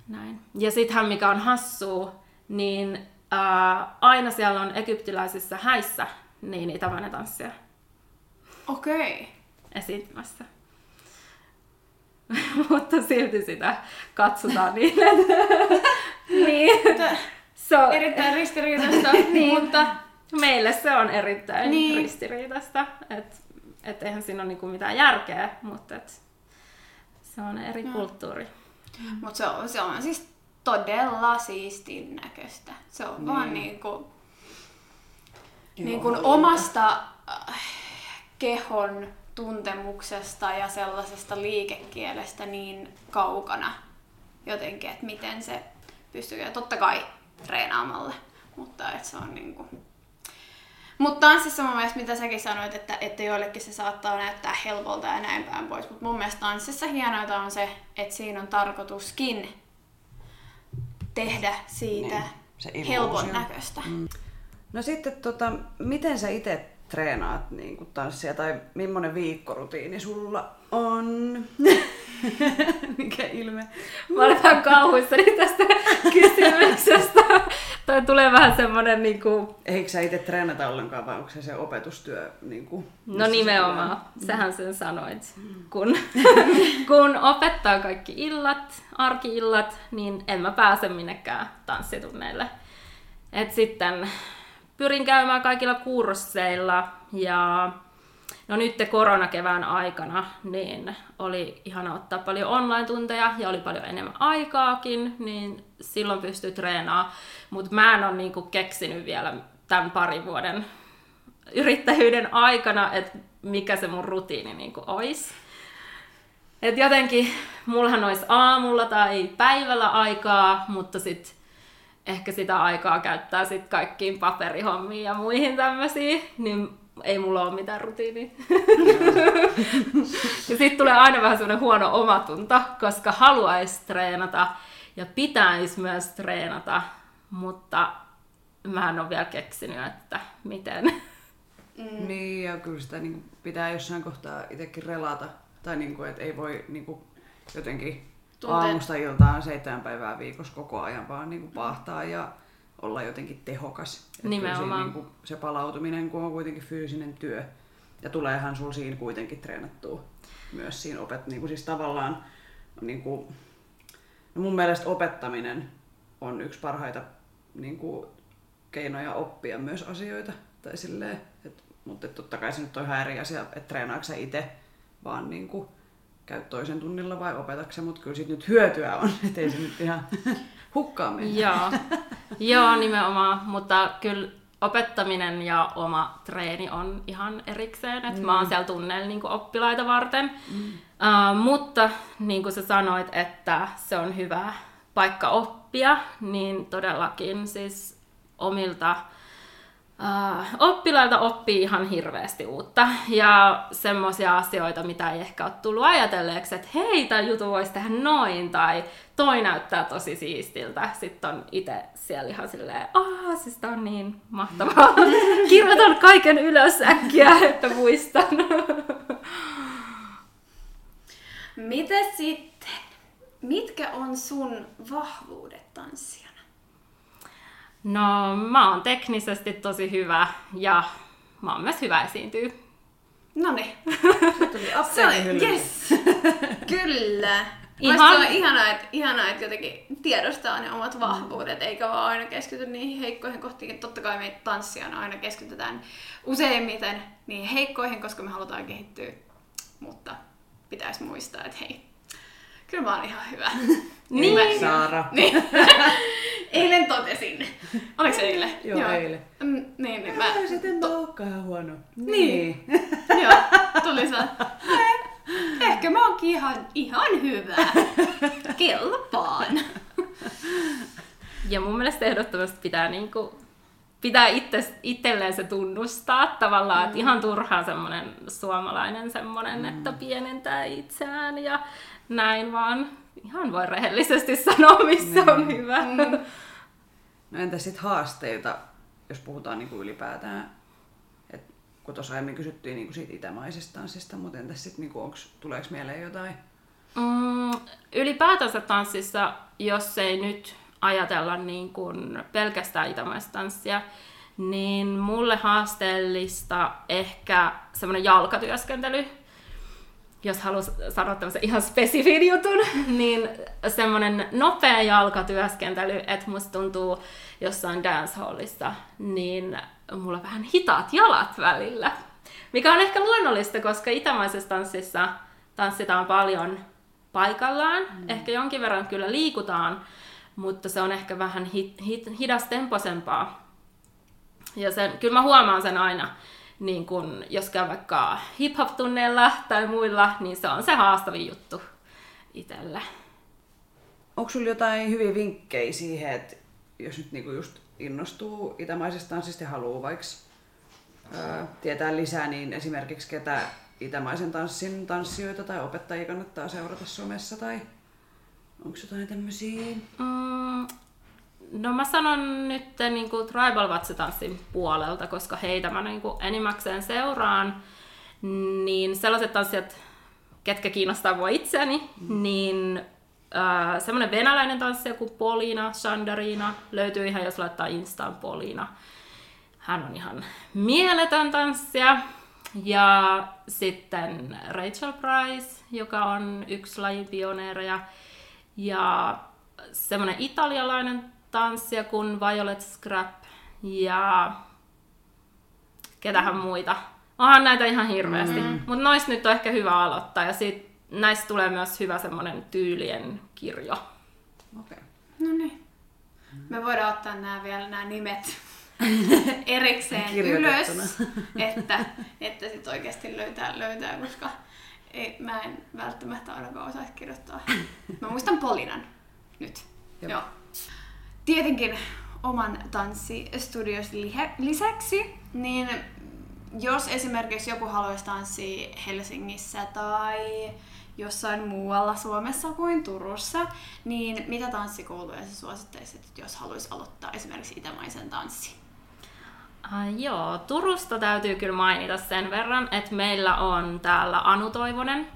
näin. Ja sittenhän mikä on hassua, niin ää, aina siellä on egyptiläisissä häissä niin itämainen tanssija Okei. Okay. esiintymässä. mutta silti sitä katsotaan niin, että niin. Se on, Erittäin ristiriitaista, niin. mutta meille se on erittäin Niin. ristiriitaista. Että et eihän siinä ole niinku mitään järkeä, mutta et se on eri Joo. kulttuuri. Mut se, on, se on siis todella siistin näköistä. Se on niin. vaan Niin. niinku, niin hallinta. omasta äh, kehon tuntemuksesta ja sellaisesta liikekielestä niin kaukana jotenkin, että miten se pystyy, ja totta kai treenaamalla, mutta että se on niinku... Mutta tanssissa mun mielestä, mitä säkin sanoit, että, että joillekin se saattaa näyttää helpolta ja näin päin pois, mutta mun mielestä tanssissa hienoita on se, että siinä on tarkoituskin tehdä siitä Niin, helpon näköistä. No sitten, tota, miten sä itse treenaat niin kuin tanssia tai millainen viikkorutiini sulla on? Mikä ilme? Mä olen vähän kauhuissani tästä kysymyksestä. Toi tulee vähän semmonen niinku... Eikö sä itse treenata ollenkaan vai onko se se opetustyö? Niin kuin, No missä se nimenomaan, sähän sen sanoit. Kun, kun opettaa kaikki illat, arkiillat, niin en mä pääse minnekään tanssitunneille. Et sitten pyrin käymään kaikilla kursseilla ja no nyt koronakevään aikana niin oli ihana ottaa paljon online-tunteja ja oli paljon enemmän aikaakin, niin silloin pystyy treenaamaan. Mutta mä en ole niinku keksinyt vielä tämän parin vuoden yrittäjyyden aikana, että mikä se mun rutiini niinku olisi. Et jotenkin mullahan olisi aamulla tai päivällä aikaa, mutta sit ehkä sitä aikaa käyttää sit kaikkiin paperihommiin ja muihin tämmöisiin, niin ei mulla ole mitään rutiiniä. ja sitten tulee aina vähän semmoinen huono omatunto, koska haluaisi treenata ja pitäisi myös treenata, mutta mä en ole vielä keksinyt, että miten. Mm. Niin, ja kyllä sitä niin pitää jossain kohtaa itsekin relata. Tai niin kuin, että ei voi niin kuin, jotenkin Tunteet- aamusta iltaan seitsemän päivää viikossa koko ajan vaan niin kuin, pahtaa ja olla jotenkin tehokas. Et Nimenomaan. Niin kuin, se palautuminen, kun on kuitenkin fyysinen työ. Ja tuleehan sul siinä kuitenkin treenattua myös siinä opet, niin kuin siis tavallaan niin kuin, no mun mielestä opettaminen on yksi parhaita niin kuin, keinoja oppia myös asioita. Tai silleen, et, mutta et totta kai se nyt on ihan eri asia, että treenaatko sä itse vaan niin kuin, käyt toisen tunnilla vai opetatko sä, mutta kyllä siitä nyt hyötyä on, ettei se nyt ihan hukkaan mene. Joo. Joo, nimenomaan, mutta kyllä opettaminen ja oma treeni on ihan erikseen, että mm. mä oon siellä tunneilla niin oppilaita varten. Mm. Uh, mutta niin kuin sä sanoit, että se on hyvä paikka oppia, niin todellakin siis omilta uh, oppilailta oppii ihan hirveästi uutta. Ja semmoisia asioita, mitä ei ehkä ole tullut ajatelleeksi, että hei, tämä jutu voisi tehdä noin, tai toi näyttää tosi siistiltä. Sitten on itse siellä ihan silleen, aah, siis tää on niin mahtavaa. Kirjoitan kaiken ylös äkkiä, että muistan. Miten sitten, mitkä on sun vahvuudet tanssijana? No, mä oon teknisesti tosi hyvä ja mä oon myös hyvä esiintyä. No niin. Se hyllylle. yes. Kyllä. Ihan- Ihan... ihanaa, että, ihanaa, että jotenkin tiedostaa ne omat vahvuudet, eikä vaan aina keskity niihin heikkoihin kohtiin. Totta kai me tanssijana aina keskitytään useimmiten niihin heikkoihin, koska me halutaan kehittyä. Mutta pitäisi muistaa, että hei, kyllä mä oon ihan hyvä. Niin. Mä- Saara. Niin. eilen totesin. Oliko se eilen? Joo, eilen. Mm, niin, niin mä... Mä sitten mä oonkaan huono. Niin. Joo, tuli se. "Eh, Ehkä mä oonkin ihan, ihan hyvä. Kelpaan. Ja mun mielestä ehdottomasti pitää niinku, pitää itse, itselleen se tunnustaa tavallaan, että ihan turhaan semmoinen suomalainen semmoinen, että pienentää itseään ja näin vaan. Ihan voi rehellisesti sanoa, missä on hyvä. No entä sitten haasteita, jos puhutaan niinku ylipäätään, et, kun tuossa aiemmin kysyttiin niinku siitä itämaisesta tanssista, mutta entäs sitten niinku, tuleeko mieleen jotain? Mm, ylipäätänsä tanssissa, jos ei nyt ajatella niin kuin pelkästään itämaista tanssia, niin mulle haasteellista ehkä semmoinen jalkatyöskentely, jos haluaa sanoa tämmöisen ihan spesifin jutun, niin semmoinen nopea jalkatyöskentely, että musta tuntuu jossain dancehallissa, niin mulla on vähän hitaat jalat välillä. Mikä on ehkä luonnollista, koska itämaisessa tanssissa tanssitaan paljon paikallaan. Mm. Ehkä jonkin verran kyllä liikutaan, mutta se on ehkä vähän hit, hit, hidastemposempaa. Ja sen, kyllä mä huomaan sen aina, niin kun, jos käy vaikka hip-hop-tunneilla tai muilla, niin se on se haastavin juttu itselle. Onko sulla jotain hyviä vinkkejä siihen, että jos nyt niinku just innostuu itämaisesta tanssista ja haluaa vaikka ää, tietää lisää, niin esimerkiksi ketä itämaisen tanssin tanssijoita tai opettajia kannattaa seurata somessa tai onko jotain tämmöisiä? Mm, no mä sanon nyt niin kuin Tribal Vatsatanssin puolelta, koska heitä mä niin kuin enimmäkseen seuraan, niin sellaiset tanssijat, ketkä kiinnostaa mua itseäni, mm. niin äh, semmoinen venäläinen tanssija kuin Polina Shandarina löytyy ihan, jos laittaa Instaan Polina. Hän on ihan mieletön tanssija. Ja sitten Rachel Price, joka on yksi lajin pioneereja. Ja semmoinen italialainen tanssija kuin Violet Scrap. Ja ketähän muita. Onhan näitä ihan hirveästi. Mm. Mutta noista nyt on ehkä hyvä aloittaa. Ja sit näistä tulee myös hyvä semmoinen tyylien kirjo. Okei. No niin. Me voidaan ottaa nämä vielä nämä nimet erikseen ylös, että, että sit oikeasti löytää, löytää koska ei, mä en välttämättä ainakaan osaisi kirjoittaa. Mä muistan Polinan nyt. Jep. Joo. Tietenkin oman tanssistudios lisäksi, niin jos esimerkiksi joku haluaisi tanssia Helsingissä tai jossain muualla Suomessa kuin Turussa, niin mitä tanssikouluja sä suosittaisit, jos haluaisi aloittaa esimerkiksi itämaisen tanssin? Ai joo, Turusta täytyy kyllä mainita sen verran, että meillä on täällä Anu Toivonen,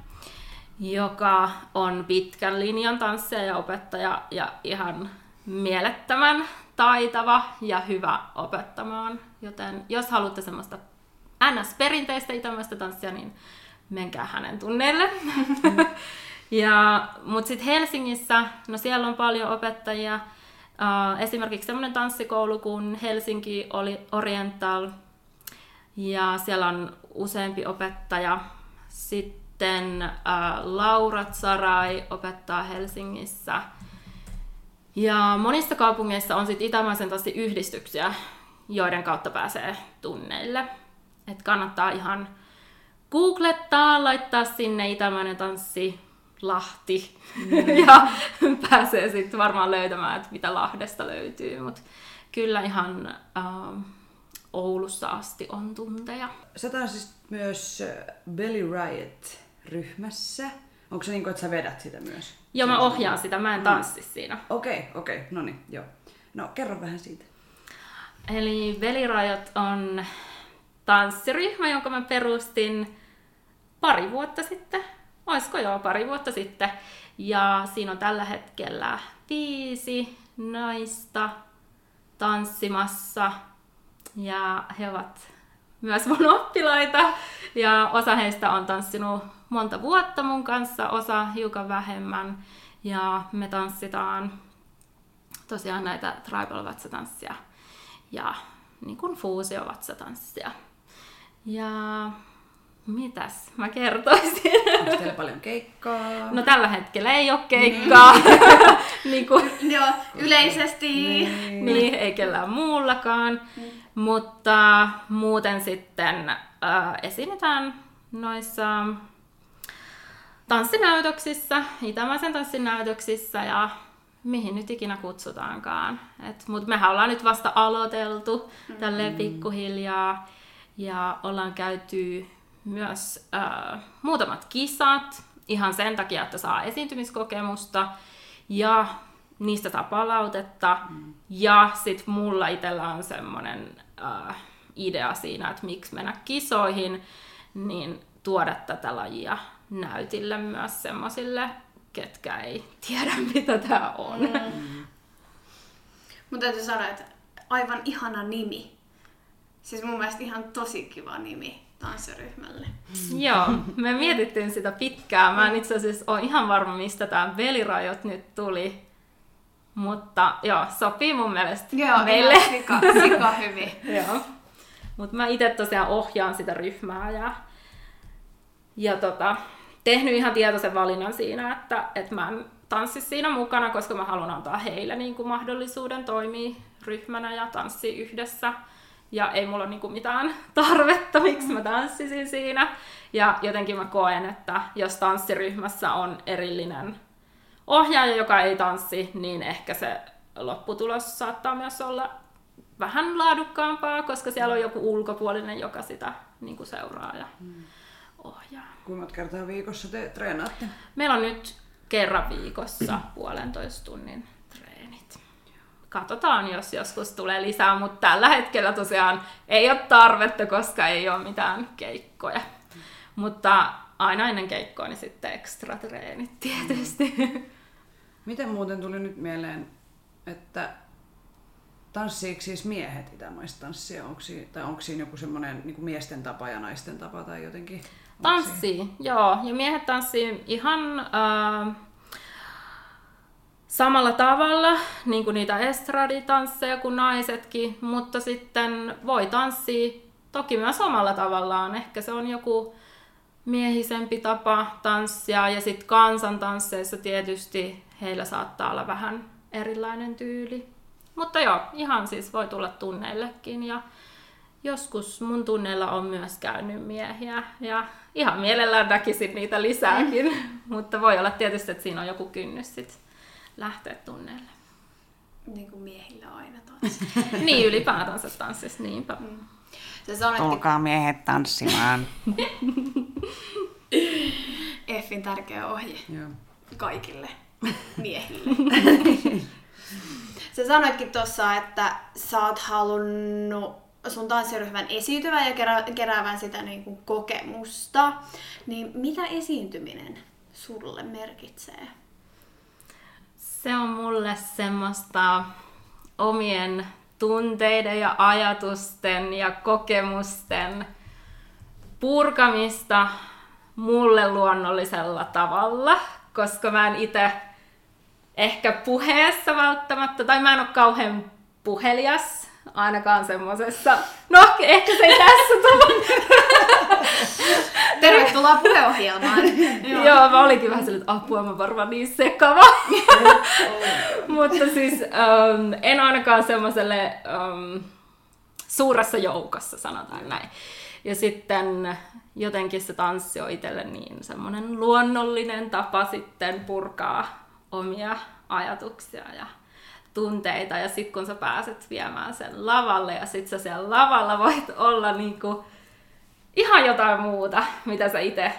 joka on pitkän linjan tanssija ja opettaja ja ihan mielettömän taitava ja hyvä opettamaan. Joten jos haluatte semmoista NS-perinteistä itämaista tanssia, niin menkää hänen tunneille. ja, mutta sitten Helsingissä, no siellä on paljon opettajia. Uh, esimerkiksi semmoinen tanssikoulu kuin Helsinki oli Oriental. Ja siellä on useampi opettaja. Sitten uh, Laura Sarai opettaa Helsingissä. Ja monissa kaupungeissa on sitten itämaisen tanssiyhdistyksiä, joiden kautta pääsee tunneille. Et kannattaa ihan googlettaa, laittaa sinne Itämainen tanssi Lahti mm. ja pääsee sitten varmaan löytämään, että mitä Lahdesta löytyy, mutta kyllä ihan äh, Oulussa asti on tunteja. Sä tanssit myös Belly Riot-ryhmässä. Onko se niin kuin, että sä vedät sitä myös? Joo, mä ohjaan sitä, mä en mm. tanssi mm. siinä. Okei, okay, okei, okay. no niin, joo. No, kerro vähän siitä. Eli Riot on tanssiryhmä, jonka mä perustin pari vuotta sitten. Oisko joo, pari vuotta sitten. Ja siinä on tällä hetkellä viisi naista tanssimassa. Ja he ovat myös mun oppilaita. Ja osa heistä on tanssinut monta vuotta mun kanssa, osa hiukan vähemmän. Ja me tanssitaan tosiaan näitä tribal vatsatanssia ja niin kuin fuusio vatsatanssia. Ja mitäs mä kertoisin? Onko teillä paljon keikkaa? No tällä hetkellä ei ole keikkaa. niin. niin kuin, Joo, yleisesti. Niin. niin, ei kellään muullakaan. Mm. Mutta muuten sitten äh, esiinnytään noissa tanssinäytöksissä, itämaisen tanssinäytöksissä ja mihin nyt ikinä kutsutaankaan. Mutta mehän ollaan nyt vasta aloiteltu mm. tälleen pikkuhiljaa ja ollaan käyty myös äh, muutamat kisat ihan sen takia, että saa esiintymiskokemusta ja niistä saa palautetta. Mm. Ja sitten mulla itsellä on semmoinen äh, idea siinä, että miksi mennä kisoihin, niin tuoda tätä lajia näytille myös semmoisille, ketkä ei tiedä, mitä tämä on. Mm. Mutta täytyy sanoa, että aivan ihana nimi. Siis mun mielestä ihan tosi kiva nimi tanssiryhmälle. Mm. Joo, me mietittiin sitä pitkään. Mä en itse asiassa ole ihan varma, mistä tämä velirajot nyt tuli. Mutta joo, sopii mun mielestä joo, meille. Sika, sika hyvin. joo. Mutta mä itse tosiaan ohjaan sitä ryhmää ja, ja tota, tehnyt ihan tietoisen valinnan siinä, että, että mä en tanssi siinä mukana, koska mä haluan antaa heille niin kuin mahdollisuuden toimia ryhmänä ja tanssi yhdessä. Ja ei mulla ole niin kuin mitään tarvetta, miksi mä tanssisin siinä. Ja jotenkin mä koen, että jos tanssiryhmässä on erillinen ohjaaja, joka ei tanssi, niin ehkä se lopputulos saattaa myös olla vähän laadukkaampaa, koska siellä on joku ulkopuolinen, joka sitä niin kuin seuraa ja ohjaa. Kuinka kertaa viikossa te treenaatte? Meillä on nyt kerran viikossa puolentoista tunnin treenit. Katsotaan, jos joskus tulee lisää, mutta tällä hetkellä tosiaan ei ole tarvetta, koska ei ole mitään keikkoja. Mutta aina ennen keikkoa niin sitten ekstra treenit tietysti. Miten muuten tuli nyt mieleen, että tanssiiko siis miehet itämaista tanssia? Onko siinä, tai onko siinä joku semmoinen niin miesten tapa ja naisten tapa tai jotenkin? Tanssii, joo. Ja miehet tanssii ihan äh, samalla tavalla, niin kuin niitä estraditansseja kuin naisetkin, mutta sitten voi tanssia toki myös omalla tavallaan. Ehkä se on joku miehisempi tapa tanssia ja sitten kansantansseissa tietysti heillä saattaa olla vähän erilainen tyyli. Mutta joo, ihan siis voi tulla tunneillekin ja joskus mun tunneilla on myös käynyt miehiä ja ihan mielellään näkisin niitä lisääkin, mm. mutta voi olla tietysti, että siinä on joku kynnys sit lähteä tunneille. Niin kuin miehillä aina tanssi. niin, ylipäätänsä tanssissa, niinpä. Mm. Tulkaa miehet tanssimaan. Effin tärkeä ohje Joo. kaikille miehille. Sä sanoitkin tuossa, että sä oot halunnut sun tanssiryhmän esiintyvän ja kerä, keräävän sitä niin kuin kokemusta. Niin mitä esiintyminen sulle merkitsee? Se on mulle semmoista omien tunteiden ja ajatusten ja kokemusten purkamista mulle luonnollisella tavalla, koska mä en itse ehkä puheessa välttämättä, tai mä en ole kauhean puhelias, ainakaan semmosessa. No, ehkä se ei tässä tule. Tervetuloa puheohjelmaan. Joo. Joo, mä olinkin vähän sellainen, että apua, mä varmaan niin sekava. Mutta siis um, en ainakaan semmoiselle um, suuressa joukossa, sanotaan näin. Ja sitten jotenkin se tanssi on itselle niin semmoinen luonnollinen tapa sitten purkaa omia ajatuksia ja tunteita. Ja sitten kun sä pääset viemään sen lavalle ja sitten sä siellä lavalla voit olla niinku ihan jotain muuta, mitä sä itse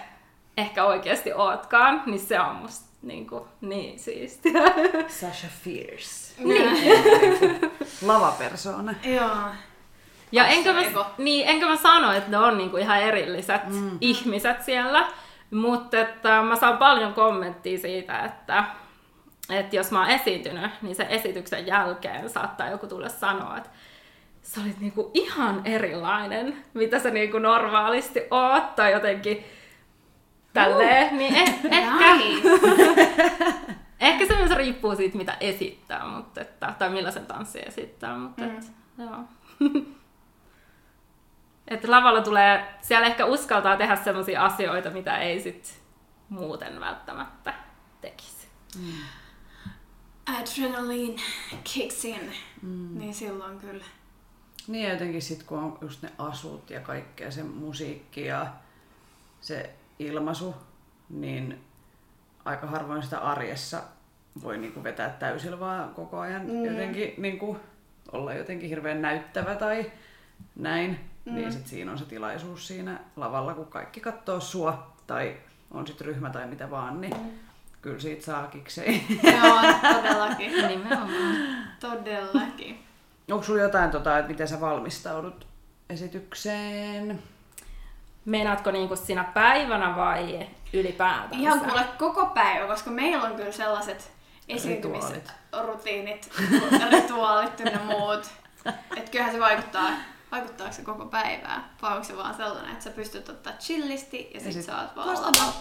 ehkä oikeasti ootkaan, niin se on musta niinku, niin siistiä. Sasha Fierce. Niin. Lavapersoona. Joo. Ja enkä mä, niin, enkä mä sano, että ne on niinku ihan erilliset mm. ihmiset siellä, mutta että mä saan paljon kommenttia siitä, että, että jos mä oon esiintynyt, niin sen esityksen jälkeen saattaa joku tulla sanoa, että sä olit niinku ihan erilainen, mitä sä niinku normaalisti oot, tai jotenkin tälleen, niin eh, ehkä, ehkä se myös riippuu siitä, mitä esittää, mutta että, tai millaisen tanssin esittää, mutta mm. et, joo. Että lavalla tulee, siellä ehkä uskaltaa tehdä sellaisia asioita, mitä ei sit muuten välttämättä tekisi. Adrenaline kicks in. Mm. Niin silloin kyllä. Niin ja jotenkin sit kun on just ne asut ja kaikkea se musiikki ja se ilmaisu, niin aika harvoin sitä arjessa voi niinku vetää täysillä vaan koko ajan mm. jotenkin niinku olla jotenkin hirveän näyttävä tai näin. Mm. Niin sit siinä on se tilaisuus siinä lavalla, kun kaikki katsoo sua tai on sit ryhmä tai mitä vaan, niin mm. Kyllä siitä saa kiksei. Joo, todellakin. Nimenomaan. Todellakin. Onko sulla jotain, tota, että miten sä valmistaudut esitykseen? Meinaatko niinku sinä päivänä vai ylipäätään? Ihan kuule koko päivä, koska meillä on kyllä sellaiset esiintymisrutiinit, rituaalit ynnä muut. Että kyllähän se vaikuttaa, vaikuttaako se koko päivää, vai onko se vaan sellainen, että sä pystyt ottaa chillisti ja sit, sit sä oot vaan.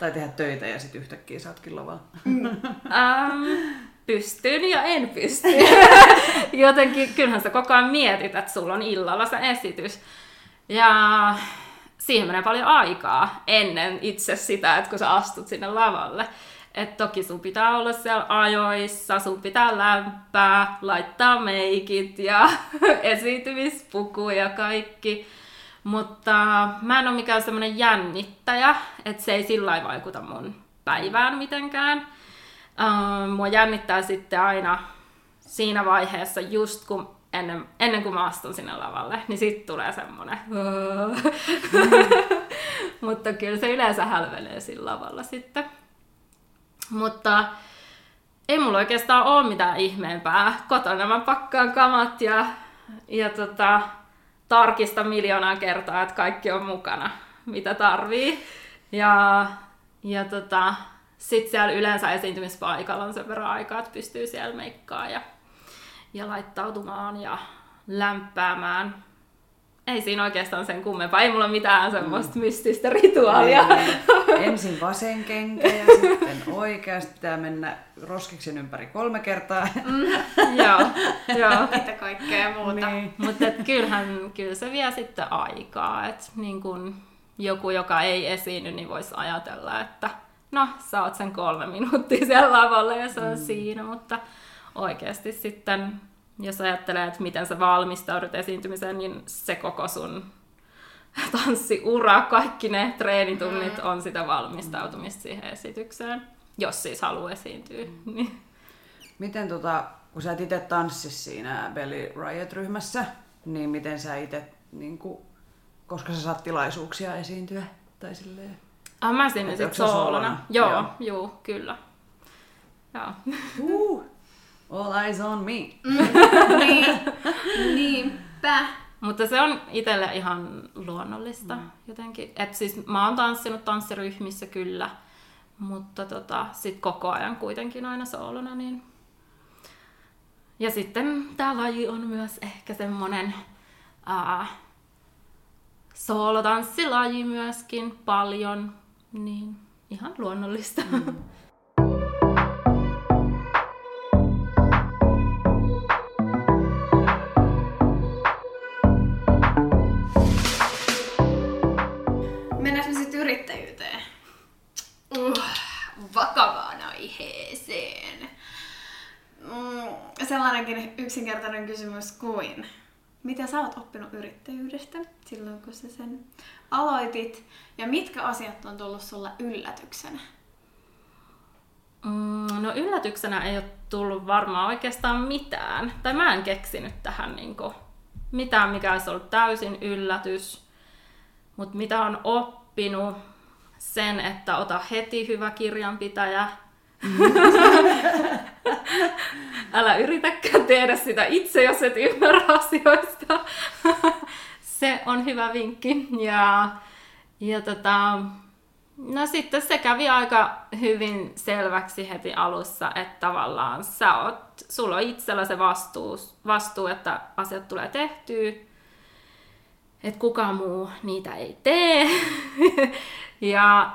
Tai tehdä töitä ja sitten yhtäkkiä sä ootkin lavalla. Ähm, pystyn ja en pysty. Jotenkin kyllähän sä koko ajan mietit, että sulla on illalla se esitys. Ja siihen menee paljon aikaa ennen itse sitä, että kun sä astut sinne lavalle. Et toki sun pitää olla siellä ajoissa, sun pitää lämpää, laittaa meikit ja esiintymispuku ja kaikki. Mutta mä en ole mikään semmoinen jännittäjä, että se ei sillä vaikuta mun päivään mitenkään. Uh, mua jännittää sitten aina siinä vaiheessa, just kun ennen, ennen kuin mä astun sinne lavalle, niin sitten tulee semmonen. Mutta kyllä se yleensä hälvelee sillä lavalla sitten. Mutta ei mulla oikeastaan ole mitään ihmeempää. Kotona mä pakkaan kamat ja, ja tota, tarkistan miljoonaa kertaa, että kaikki on mukana, mitä tarvii. Ja, ja tota, sitten siellä yleensä esiintymispaikalla on sen verran aikaa, että pystyy siellä meikkaa ja, ja laittautumaan ja lämpäämään. Ei siinä oikeastaan sen kummempaa. Ei mulla mitään semmoista mm. mystistä rituaalia. Niin, Ensin vasen kenkä ja sitten oikea. Sitten pitää mennä roskiksen ympäri kolme kertaa. Mm, joo, joo. Mitä kaikkea muuta. Niin. Mutta kyllähän kyllä se vie sitten aikaa. Et niin kun joku, joka ei esiinny, niin voisi ajatella, että no, sä oot sen kolme minuuttia siellä lavalla ja se on mm. siinä. Mutta oikeasti sitten, jos ajattelee, että miten sä valmistaudut esiintymiseen, niin se koko sun tanssiura, kaikki ne treenitunnit Mm. on sitä valmistautumista siihen esitykseen. Jos siis haluaa esiintyä. Niin. Miten tota, kun sä et itse tanssi siinä Belly Riot-ryhmässä, niin miten sä itse, niin koska sä saat tilaisuuksia esiintyä? Tai silleen? Ah, mä sinne Et sit onko sä soolona? Joo. joo, juu, kyllä. Joo. Uh, all eyes on me. niin. Niinpä. Mutta se on itselle ihan luonnollista mm. jotenkin. Et siis mä oon tanssinut tanssiryhmissä kyllä, mutta tota, sit koko ajan kuitenkin aina soolona. Niin. Ja sitten tää laji on myös ehkä semmonen ää, soolotanssilaji myöskin paljon, niin ihan luonnollista. Mm. Vakavaan aiheeseen. Mm, sellainenkin yksinkertainen kysymys kuin, mitä sä oot oppinut yrittäjyydestä silloin, kun sä sen aloitit? Ja mitkä asiat on tullut sulle yllätyksenä? Mm, no yllätyksenä ei ole tullut varmaan oikeastaan mitään. Tai mä en keksinyt tähän niin kuin, mitään, mikä olisi ollut täysin yllätys. Mutta mitä on oppinut, sen, että ota heti hyvä kirjanpitäjä. Älä yritäkään tehdä sitä itse, jos et ymmärrä asioista. se on hyvä vinkki. Ja, ja tota, no sitten se kävi aika hyvin selväksi heti alussa, että tavallaan sä oot, sulla on itsellä se vastuu, vastuu että asiat tulee tehtyä että kukaan muu niitä ei tee. ja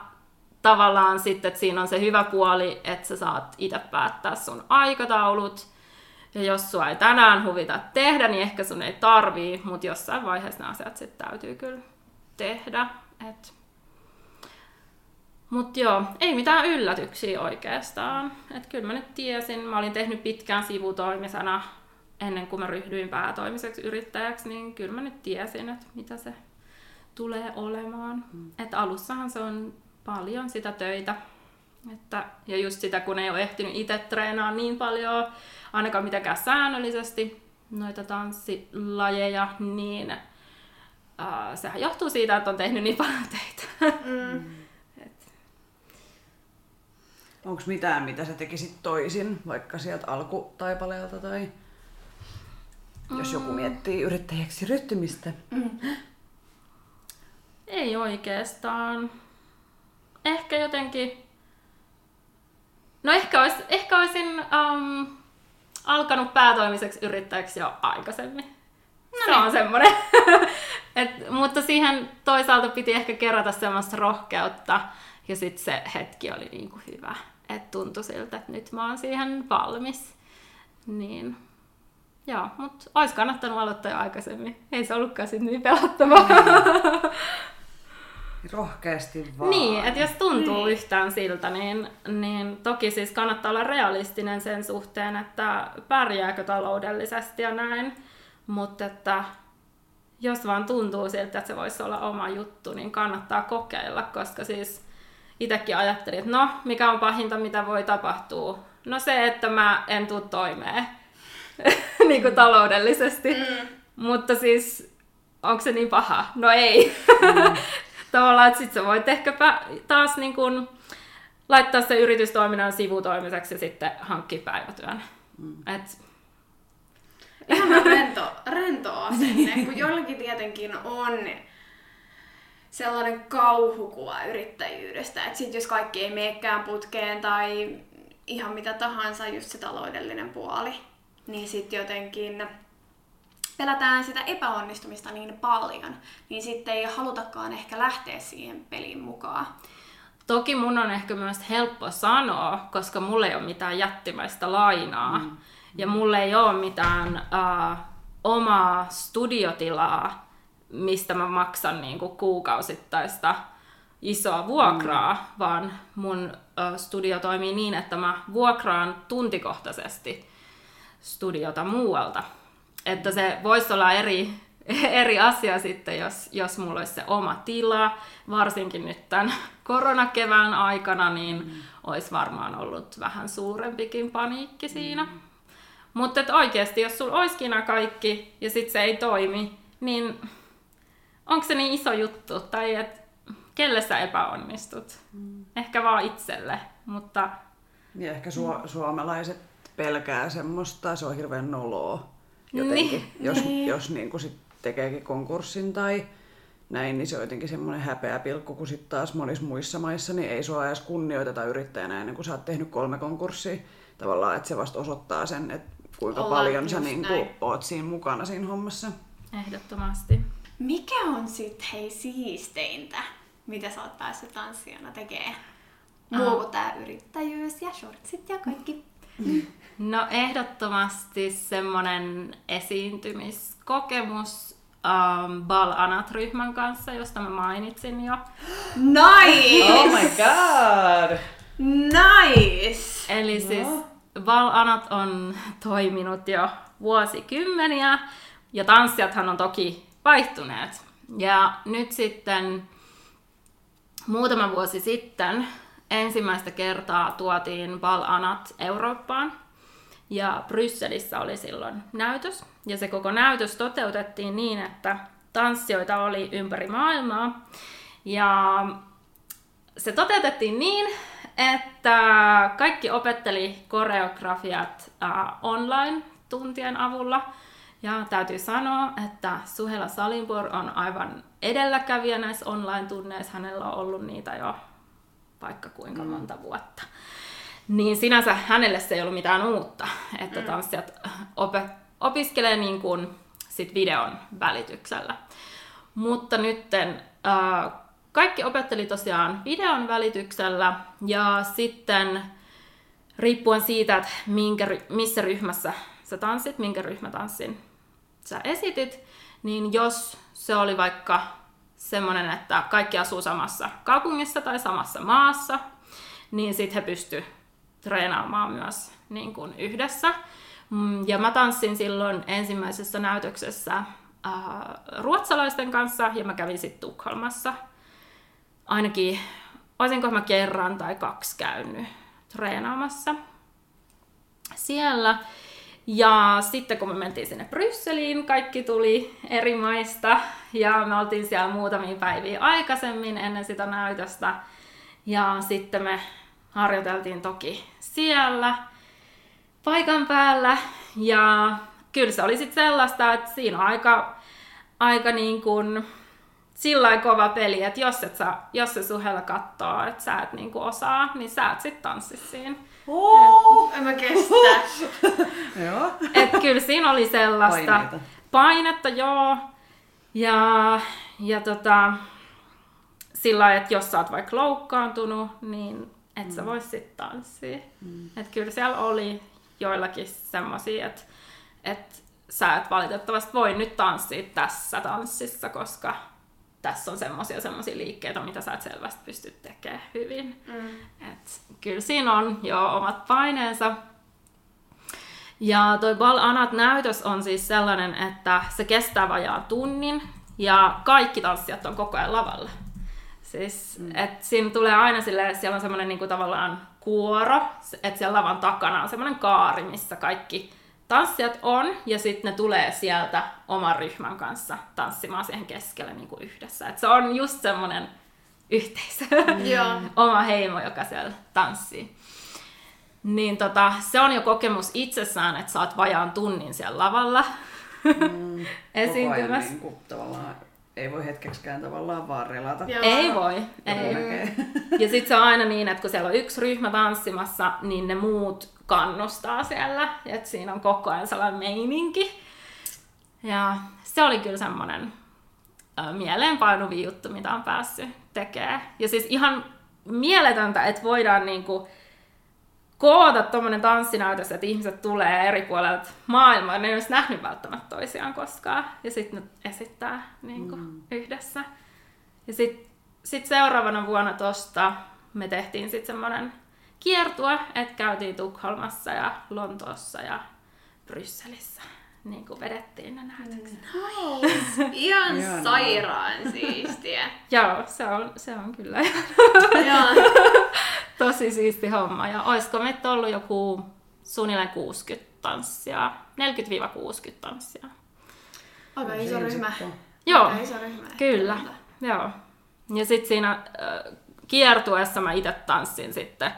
tavallaan sitten, että siinä on se hyvä puoli, että sä saat itse päättää sun aikataulut. Ja jos sua ei tänään huvita tehdä, niin ehkä sun ei tarvii, mutta jossain vaiheessa nämä asiat sitten täytyy kyllä tehdä. Et... Mutta joo, ei mitään yllätyksiä oikeastaan. Et kyllä mä nyt tiesin, mä olin tehnyt pitkään sivutoimisena ennen kuin mä ryhdyin päätoimiseksi yrittäjäksi, niin kyllä mä nyt tiesin, että mitä se tulee olemaan. Mm. Että alussahan se on paljon sitä töitä. Että, ja just sitä, kun ei ole ehtinyt itse treenaa niin paljon, ainakaan mitenkään säännöllisesti noita tanssilajeja, niin äh, sehän johtuu siitä, että on tehnyt niin paljon töitä. Mm. Onko mitään, mitä sä tekisit toisin, vaikka sieltä alkutaipaleelta tai jos joku mm. miettii yrittäjäksi ryhtymistä? Mm. Ei oikeastaan. Ehkä jotenkin... No ehkä, olis, ehkä olisin um, alkanut päätoimiseksi yrittäjäksi jo aikaisemmin. No se niin. on semmoinen. Et, mutta siihen toisaalta piti ehkä kerätä semmoista rohkeutta ja sitten se hetki oli niinku hyvä. Että tuntui siltä, että nyt mä oon siihen valmis. Niin Joo, mutta olisi kannattanut aloittaa jo aikaisemmin. Ei se ollutkaan sitten niin pelottavaa. Mm. Rohkeasti vaan. Niin, että jos tuntuu niin. yhtään siltä, niin, niin toki siis kannattaa olla realistinen sen suhteen, että pärjääkö taloudellisesti ja näin. Mutta että jos vaan tuntuu siltä, että se voisi olla oma juttu, niin kannattaa kokeilla, koska siis itsekin ajattelin, että no, mikä on pahinta, mitä voi tapahtua? No se, että mä en tule toimeen niin kuin taloudellisesti. Mm. Mutta siis, onko se niin paha? No ei. Mm. Tavallaan, että sit sä voit ehkä taas niin kuin, laittaa se yritystoiminnan sivutoimiseksi ja sitten hankkia päivätyön. Mm. Et... Ihan rento, rento asenne, kun jollakin tietenkin on sellainen kauhukuva yrittäjyydestä, että sit jos kaikki ei meekään putkeen tai ihan mitä tahansa, just se taloudellinen puoli, niin sitten jotenkin pelätään sitä epäonnistumista niin paljon, niin sitten ei halutakaan ehkä lähteä siihen peliin mukaan. Toki mun on ehkä myös helppo sanoa, koska mulla ei ole mitään jättimäistä lainaa. Mm. Ja mulla ei ole mitään uh, omaa studiotilaa, mistä mä maksan niinku kuukausittaista isoa vuokraa, mm. vaan mun uh, studio toimii niin, että mä vuokraan tuntikohtaisesti studiota muualta. Että se voisi olla eri, eri asia sitten, jos, jos mulla olisi se oma tila, varsinkin nyt tämän koronakevään aikana, niin mm. olisi varmaan ollut vähän suurempikin paniikki siinä. Mm. Mutta oikeasti, jos sulla olisikin nämä kaikki ja sitten se ei toimi, niin onko se niin iso juttu? Tai et, kelle sä epäonnistut? Mm. Ehkä vaan itselle, mutta... Ja ehkä su- suomalaiset pelkää semmoista, se on hirveän noloa jotenkin. Niin, jos niin. jos niin kuin sit tekeekin konkurssin tai näin, niin se on jotenkin semmoinen häpeä pilkku, kun sitten taas monissa muissa maissa niin ei sua edes kunnioiteta yrittäjänä ennen kuin sä oot tehnyt kolme konkurssia. Tavallaan, että se vasta osoittaa sen, että kuinka Ollaan paljon sä niin kuin oot siinä mukana siinä hommassa. Ehdottomasti. Mikä on sitten hei siisteintä, mitä sä oot päässyt tanssijana tekemään? Muu kuin tää yrittäjyys ja shortsit ja kaikki. No ehdottomasti semmoinen esiintymiskokemus um, Bal Anat-ryhmän kanssa, josta mä mainitsin jo. Nice! Oh my god! Nice! Eli no. siis Bal Anat on toiminut jo vuosikymmeniä ja tanssijathan on toki vaihtuneet. Ja nyt sitten muutama vuosi sitten ensimmäistä kertaa tuotiin Balanat Eurooppaan. Ja Brysselissä oli silloin näytös. Ja se koko näytös toteutettiin niin, että tanssijoita oli ympäri maailmaa. Ja se toteutettiin niin, että kaikki opetteli koreografiat uh, online tuntien avulla. Ja täytyy sanoa, että Suhela Salinpur on aivan edelläkävijä näissä online-tunneissa. Hänellä on ollut niitä jo vaikka kuinka mm. monta vuotta. Niin sinänsä hänelle se ei ollut mitään uutta, että mm. tanssijat op- opiskelee niin kuin sit videon välityksellä. Mutta nytten äh, kaikki opetteli tosiaan videon välityksellä ja sitten riippuen siitä, että minkä, missä ryhmässä sä tanssit, minkä ryhmätanssin sä esitit, niin jos se oli vaikka semmoinen, että kaikki asuu samassa kaupungissa tai samassa maassa, niin sitten he pysty treenaamaan myös niin kuin yhdessä. Mm, ja mä tanssin silloin ensimmäisessä näytöksessä äh, ruotsalaisten kanssa ja mä kävin sitten Tukholmassa. Ainakin, olisinko mä kerran tai kaksi käynyt treenaamassa siellä. Ja sitten kun me mentiin sinne Brysseliin, kaikki tuli eri maista ja me oltiin siellä muutamia päiviä aikaisemmin ennen sitä näytöstä. Ja sitten me harjoiteltiin toki siellä paikan päällä ja kyllä se oli sitten sellaista, että siinä on aika, aika niin kuin sillä kova peli, että jos, et sä, jos se suhella kattoo, että sä et niin kuin osaa, niin sä et sitten tanssi siinä. Oh, en mä kestä. Joo. Et kyllä siinä oli sellaista Paineita. painetta, joo. Ja, ja tota, sillä lailla, että jos sä oot vaikka loukkaantunut, niin et sä vois sit tanssia. Mm. Et kyllä siellä oli joillakin semmosia, että et sä et valitettavasti voi nyt tanssia tässä tanssissa, koska tässä on semmosia semmosia liikkeitä, mitä sä et selvästi pysty tekemään hyvin. Mm. Et kyllä siinä on jo omat paineensa. Ja toi Bal Anat-näytös on siis sellainen, että se kestää vajaan tunnin ja kaikki tanssijat on koko ajan lavalla. Siis, mm. et siinä tulee aina silleen, siellä on semmoinen niinku tavallaan kuoro, että siellä lavan takana on semmoinen kaari, missä kaikki tanssijat on, ja sitten ne tulee sieltä oman ryhmän kanssa tanssimaan siihen keskelle niinku yhdessä. Et se on just semmoinen yhteisö, Joo. oma heimo, joka siellä tanssii. Niin tota, se on jo kokemus itsessään, että oot vajaan tunnin siellä lavalla Mm, Koko ajan esiintymässä. niin kuin, tavallaan ei voi hetkeksikään tavallaan vaan relata. Joo. Ei voi, ei. näkee. Ja sitten se on aina niin, että kun siellä on yksi ryhmä tanssimassa, niin ne muut kannustaa siellä. Että siinä on koko ajan sellainen meininki. Ja se oli kyllä semmoinen mieleenpainuvi juttu, mitä on päässyt tekemään. Ja siis ihan mieletöntä, että voidaan niinku koota tuommoinen tanssinäytös, että ihmiset tulee eri puolelta maailmaa, ne ei olisi nähnyt välttämättä toisiaan koskaan. Ja sitten ne esittää niinku mm. yhdessä. Ja sitten sit seuraavana vuonna tosta me tehtiin sitten semmoinen kiertue, että käytiin Tukholmassa ja Lontoossa ja Brysselissä. Niin kuin vedettiin ne näytökset. Nice. Ihan Ihanaa. sairaan siistiä. Joo, se on, se on kyllä Joo. tosi siisti homma. Ja olisiko meitä ollut joku suunnilleen 60 tanssia, 40-60 tanssia. Aika iso Siinä ryhmä. sitten on. Joo, Aika iso ryhmä. ehkä. Kyllä, joo. Ja sitten siinä äh, kiertueessa mä itse tanssin sitten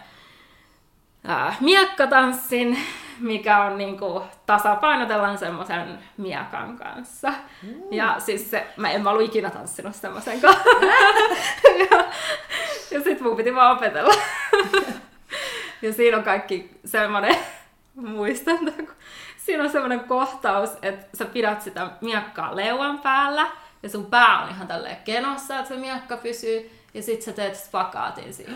äh, miekkatanssin, mikä on niinku tasapainotellaan semmoisen miekan kanssa. Mm. Ja siis se, mä en mä ollut ikinä tanssinut semmoisen kanssa. ja ja sit mun piti vaan opetella. ja siinä on kaikki semmoinen, muistan, kun siinä on semmoinen kohtaus, että sä pidät sitä miekkaa leuan päällä, ja sun pää on ihan tälleen kenossa, että se miekka pysyy, ja sit sä teet spakaatin siinä.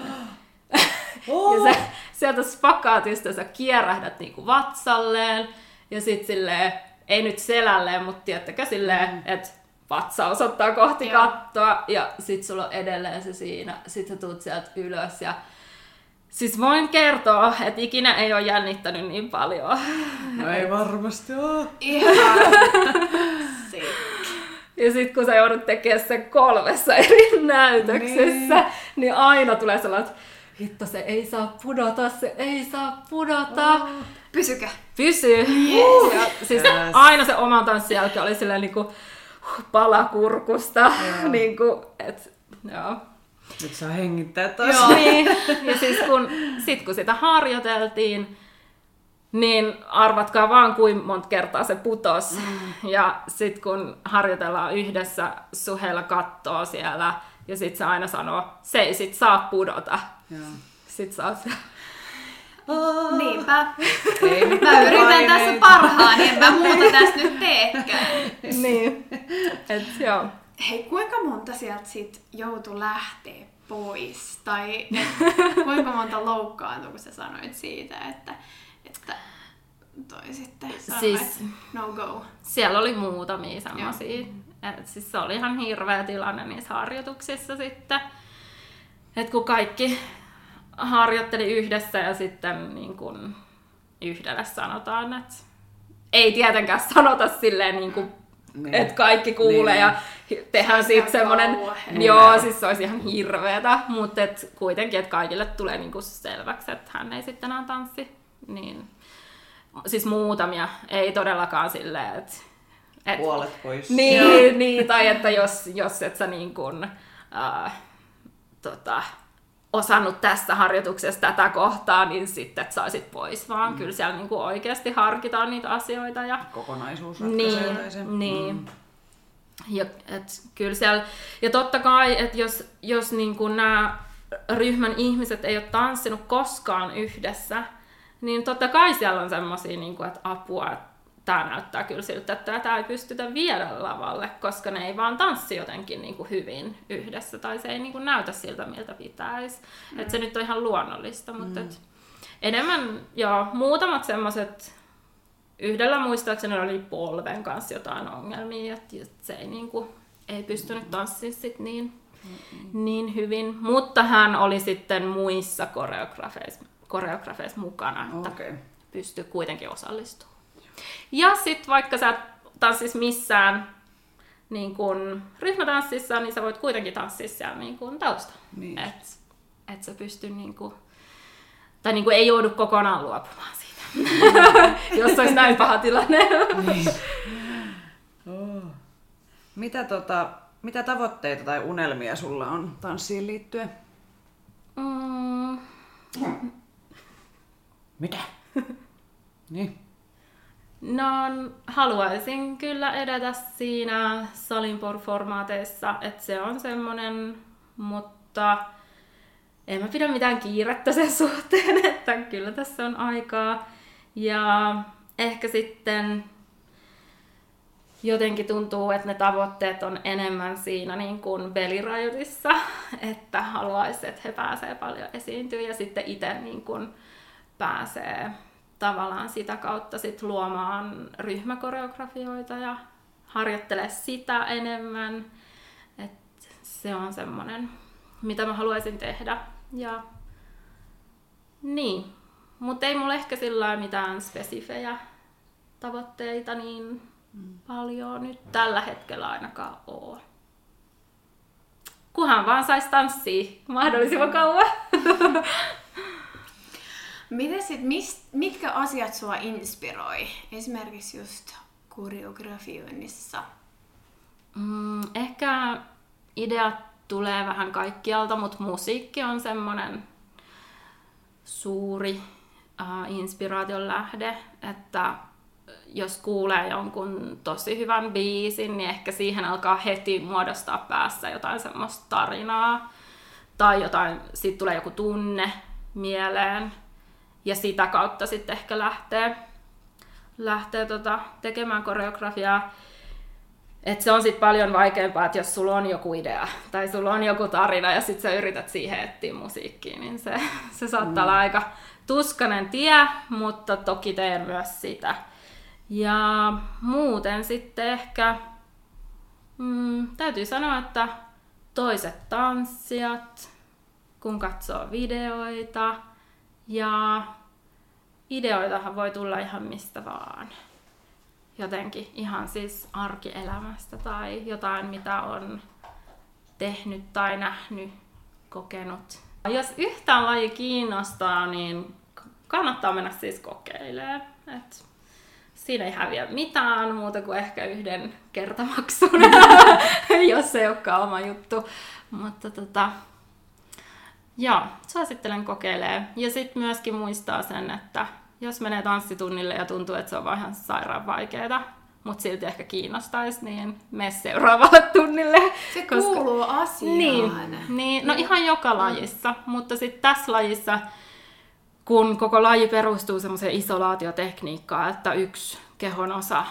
Oh! Ja sä, sieltä spakaatista sä kierähdät niinku vatsalleen, ja sit silleen, ei nyt selälleen, mutta tiedättekö silleen, mm. että vatsa osoittaa kohti Joo. kattoa, ja sit sulla on edelleen se siinä, sit sä tuut sieltä ylös, ja Siis voin kertoa, että ikinä ei ole jännittänyt niin paljon. No ei varmasti oo. Ihan Ja sitten kun sä joudut tekemään sen kolmessa eri näytöksessä, niin, niin aina tulee sellainen, että hitto se ei saa pudota, se ei saa pudota. Oh. Pysykö? Pysyy. Yes. Ja siis yes. aina se oman tanssin jälkeen oli silleen niinku palakurkusta. niinku, et, joo. Nyt saa hengittää taas. Joo. niin. Ja siis kun, sit kun sitä harjoiteltiin, niin arvatkaa vaan kuin monta kertaa se putos. Mm. Ja sitten kun harjoitellaan yhdessä, Suheilla kattoo siellä ja sitten se aina sanoo, se ei sit saa pudota. Joo. Sitten saa se... Oh. Niinpä. Ei mä yritän tässä parhaan, en mä muuta tästä nyt teekään. niin. Et, joo. Hei, kuinka monta sieltä sit joutu lähteä pois? Tai kuinka monta loukkaantui, kun sä sanoit siitä, että että toi sitten sanoi, siis, no go. Siellä oli muutamia semmoisia. Et siis se oli ihan hirveä tilanne niissä harjoituksissa sitten. Et kun kaikki harjoitteli yhdessä ja sitten niin kun yhdelle sanotaan, että ei tietenkään sanota silleen niin kuin niin. että kaikki kuulee niin. ja tehdään siitä semmoinen, joo, siis se olisi ihan hirveetä, mutta et kuitenkin, että kaikille tulee niinku selväksi, että hän ei sitten enää tanssi. Niin, siis muutamia, ei todellakaan silleen, että... Et, Puolet pois. Niin, niin, tai että jos, jos et sä niin kuin, äh, tota, osannut tässä harjoituksessa tätä kohtaa, niin sitten et saisit pois, vaan mm. kyllä siellä niin kuin oikeasti harkitaan niitä asioita. Ja... Kokonaisuus niin, sen. Niin. Mm. Ja, et, kyllä siellä, ja totta kai, että jos, jos niin kuin nämä ryhmän ihmiset ei ole tanssinut koskaan yhdessä, niin totta kai siellä on semmoisia, niin kuin, että apua, että tämä näyttää kyllä siltä, että tätä ei pystytä viedä lavalle, koska ne ei vaan tanssi jotenkin niin kuin hyvin yhdessä, tai se ei niin kuin näytä siltä, miltä pitäisi. Mm. Että se nyt on ihan luonnollista, mutta mm. et enemmän, joo, muutamat semmoiset, yhdellä muistaakseni oli polven kanssa jotain ongelmia, että se ei, niin kuin, ei pystynyt tanssimaan sit niin, mm. niin hyvin, mutta hän oli sitten muissa koreografeissa koreografeissa mukana, että okay. pystyy kuitenkin osallistumaan. Ja sitten vaikka sä tanssis missään niin kun ryhmätanssissa, niin sä voit kuitenkin tanssia siellä niin kun tausta. Niin. Et, et sä pysty niin kun, tai niin kun ei joudu kokonaan luopumaan siitä, mm. jos olisi näin paha tilanne. niin. oh. Mitä, tota, mitä tavoitteita tai unelmia sulla on tanssiin liittyen? Mm. Mitä? niin. No, haluaisin kyllä edetä siinä salin formaateissa, että se on semmonen, mutta en mä pidä mitään kiirettä sen suhteen, että kyllä tässä on aikaa. Ja ehkä sitten jotenkin tuntuu, että ne tavoitteet on enemmän siinä niin kuin belirajutissa, että haluaisi, että he pääsee paljon esiintyä ja sitten itse niin kuin pääsee tavallaan sitä kautta sit luomaan ryhmäkoreografioita ja harjoittelee sitä enemmän. Et se on semmoinen, mitä mä haluaisin tehdä. Ja niin, mutta ei mulla ehkä sillä mitään spesifejä tavoitteita niin mm. paljon nyt tällä hetkellä ainakaan ole. Kuhan vaan saisi tanssia mahdollisimman kauan. Miten sit, mist, mitkä asiat sua inspiroi? Esimerkiksi just koreografioinnissa. Mm, ehkä ideat tulee vähän kaikkialta, mutta musiikki on semmoinen suuri uh, inspiraation lähde, että jos kuulee jonkun tosi hyvän biisin, niin ehkä siihen alkaa heti muodostaa päässä jotain semmoista tarinaa. Tai jotain, sitten tulee joku tunne mieleen ja sitä kautta sitten ehkä lähtee, lähtee tota, tekemään koreografiaa. Et se on sitten paljon vaikeampaa, että jos sulla on joku idea tai sulla on joku tarina ja sitten sä yrität siihen etsiä musiikkiin, niin se, se saattaa mm. olla aika tuskanen tie, mutta toki teen myös sitä. Ja muuten sitten ehkä mm, täytyy sanoa, että toiset tanssijat, kun katsoo videoita, ja ideoitahan voi tulla ihan mistä vaan. jotenkin ihan siis arkielämästä tai jotain, mitä on tehnyt tai nähnyt, kokenut. Jos yhtään laji kiinnostaa, niin kannattaa mennä siis kokeilemaan. Et siinä ei häviä mitään muuta kuin ehkä yhden kertamaksun, jos se ei olekaan oma juttu. Mutta tota, joo, suosittelen kokeilee. Ja sitten myöskin muistaa sen, että jos menee tanssitunnille ja tuntuu, että se on vaan ihan sairaan vaikeaa, mutta silti ehkä kiinnostaisi, niin mene seuraavalle tunnille. Se koska... kuuluu asiaan. Niin, niin, no ihan joka lajissa, mutta sitten tässä lajissa, kun koko laji perustuu semmoiseen isolaatiotekniikkaan, että yksi kehon osa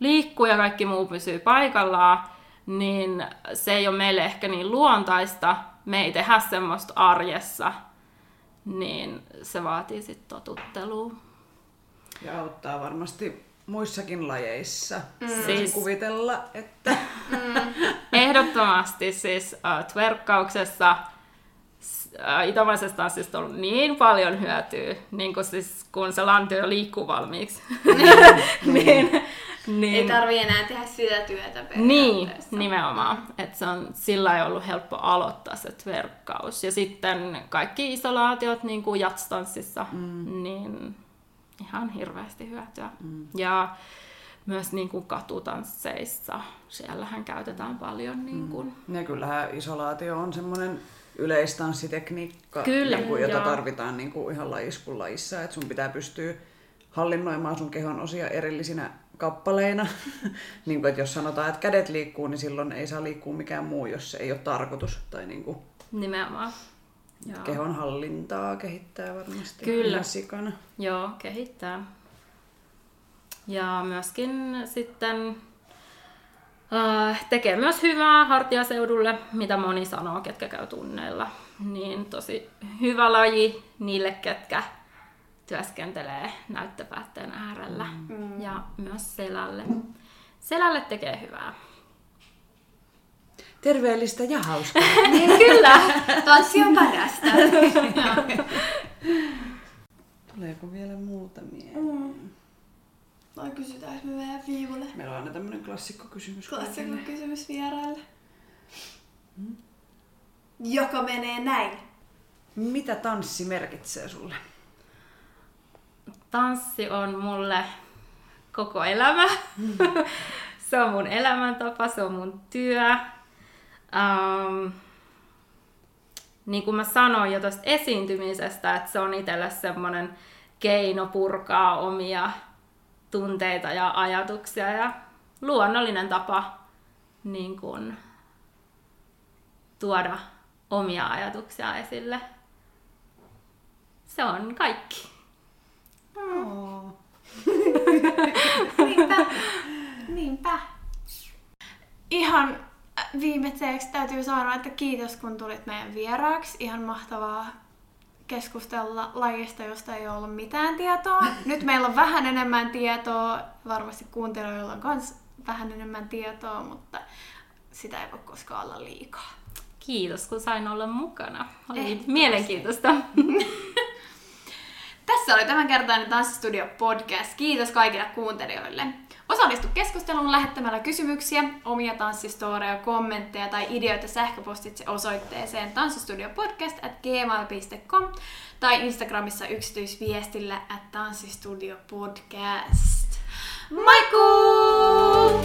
liikkuu ja kaikki muu pysyy paikallaan, niin se ei ole meille ehkä niin luontaista, me ei tehdä semmoista arjessa, niin se vaatii sitten totuttelua. Ja auttaa varmasti muissakin lajeissa. Mm. Siis kuvitella, että... Mm. Ehdottomasti siis äh, tverkkauksessa äh, itämaisesta tanssista on niin paljon hyötyä, niin kun, siis, kun se lantio liikkuu valmiiksi. niin, niin, Ei tarvi enää tehdä sitä työtä Niin, nimenomaan. Että se on sillä ei ollut helppo aloittaa se tverkkaus. Ja sitten kaikki isolaatiot niin kuin jatstanssissa, mm. niin ihan hirveästi hyötyä. Mm. Ja myös niin kuin katutansseissa, siellähän käytetään paljon. Niin kuin... Mm. Ja kyllähän isolaatio on semmoinen yleistanssitekniikka, Kyllä, niin kuin, jota joo. tarvitaan niin kuin ihan lajis lajissa. Että sun pitää pystyä hallinnoimaan sun kehon osia erillisinä kappaleina. niin kuin, että jos sanotaan, että kädet liikkuu, niin silloin ei saa liikkua mikään muu, jos se ei ole tarkoitus. Tai niin kuin... Nimenomaan. Joo. Kehon hallintaa kehittää varmasti. Kyllä. Sikana. Joo, kehittää. Ja myöskin sitten äh, tekee myös hyvää hartiaseudulle, mitä moni sanoo, ketkä käy tunneilla. Niin tosi hyvä laji niille, ketkä työskentelee näyttöpäätteen äärellä mm. ja myös selälle. Selälle tekee hyvää. Terveellistä ja hauskaa. niin kyllä, tanssi on parasta. Tuleeko vielä muutamia? Mm. Vai kysytään me meidän viivolle? Meillä on aina tämmönen klassikkokysymys. Klassikkokysymys vieraille. Hmm? Joka menee näin. Mitä tanssi merkitsee sulle? Tanssi on mulle koko elämä. Se on mun elämäntapa, se on mun työ. Um, niin kuin mä sanoin jo tuosta esiintymisestä, että se on itselle semmoinen keino purkaa omia tunteita ja ajatuksia ja luonnollinen tapa niin kuin, tuoda omia ajatuksia esille. Se on kaikki. Niinpä. Niinpä. Ihan viimeiseksi täytyy sanoa, että kiitos kun tulit meidän vieraaksi. Ihan mahtavaa keskustella lajista, josta ei ollut mitään tietoa. Nyt meillä on vähän enemmän tietoa, varmasti kuuntelijoilla on myös vähän enemmän tietoa, mutta sitä ei voi koskaan olla liikaa. Kiitos, kun sain olla mukana. Oli mielenkiintoista. Tässä oli tämänkertainen Tanssistudio podcast. Kiitos kaikille kuuntelijoille. Osallistu keskusteluun lähettämällä kysymyksiä, omia tanssistoreja, kommentteja tai ideoita sähköpostitse osoitteeseen tanssistudiopodcast@gmail.com tai Instagramissa yksityisviestillä at tanssistudiopodcast. Moikkuu!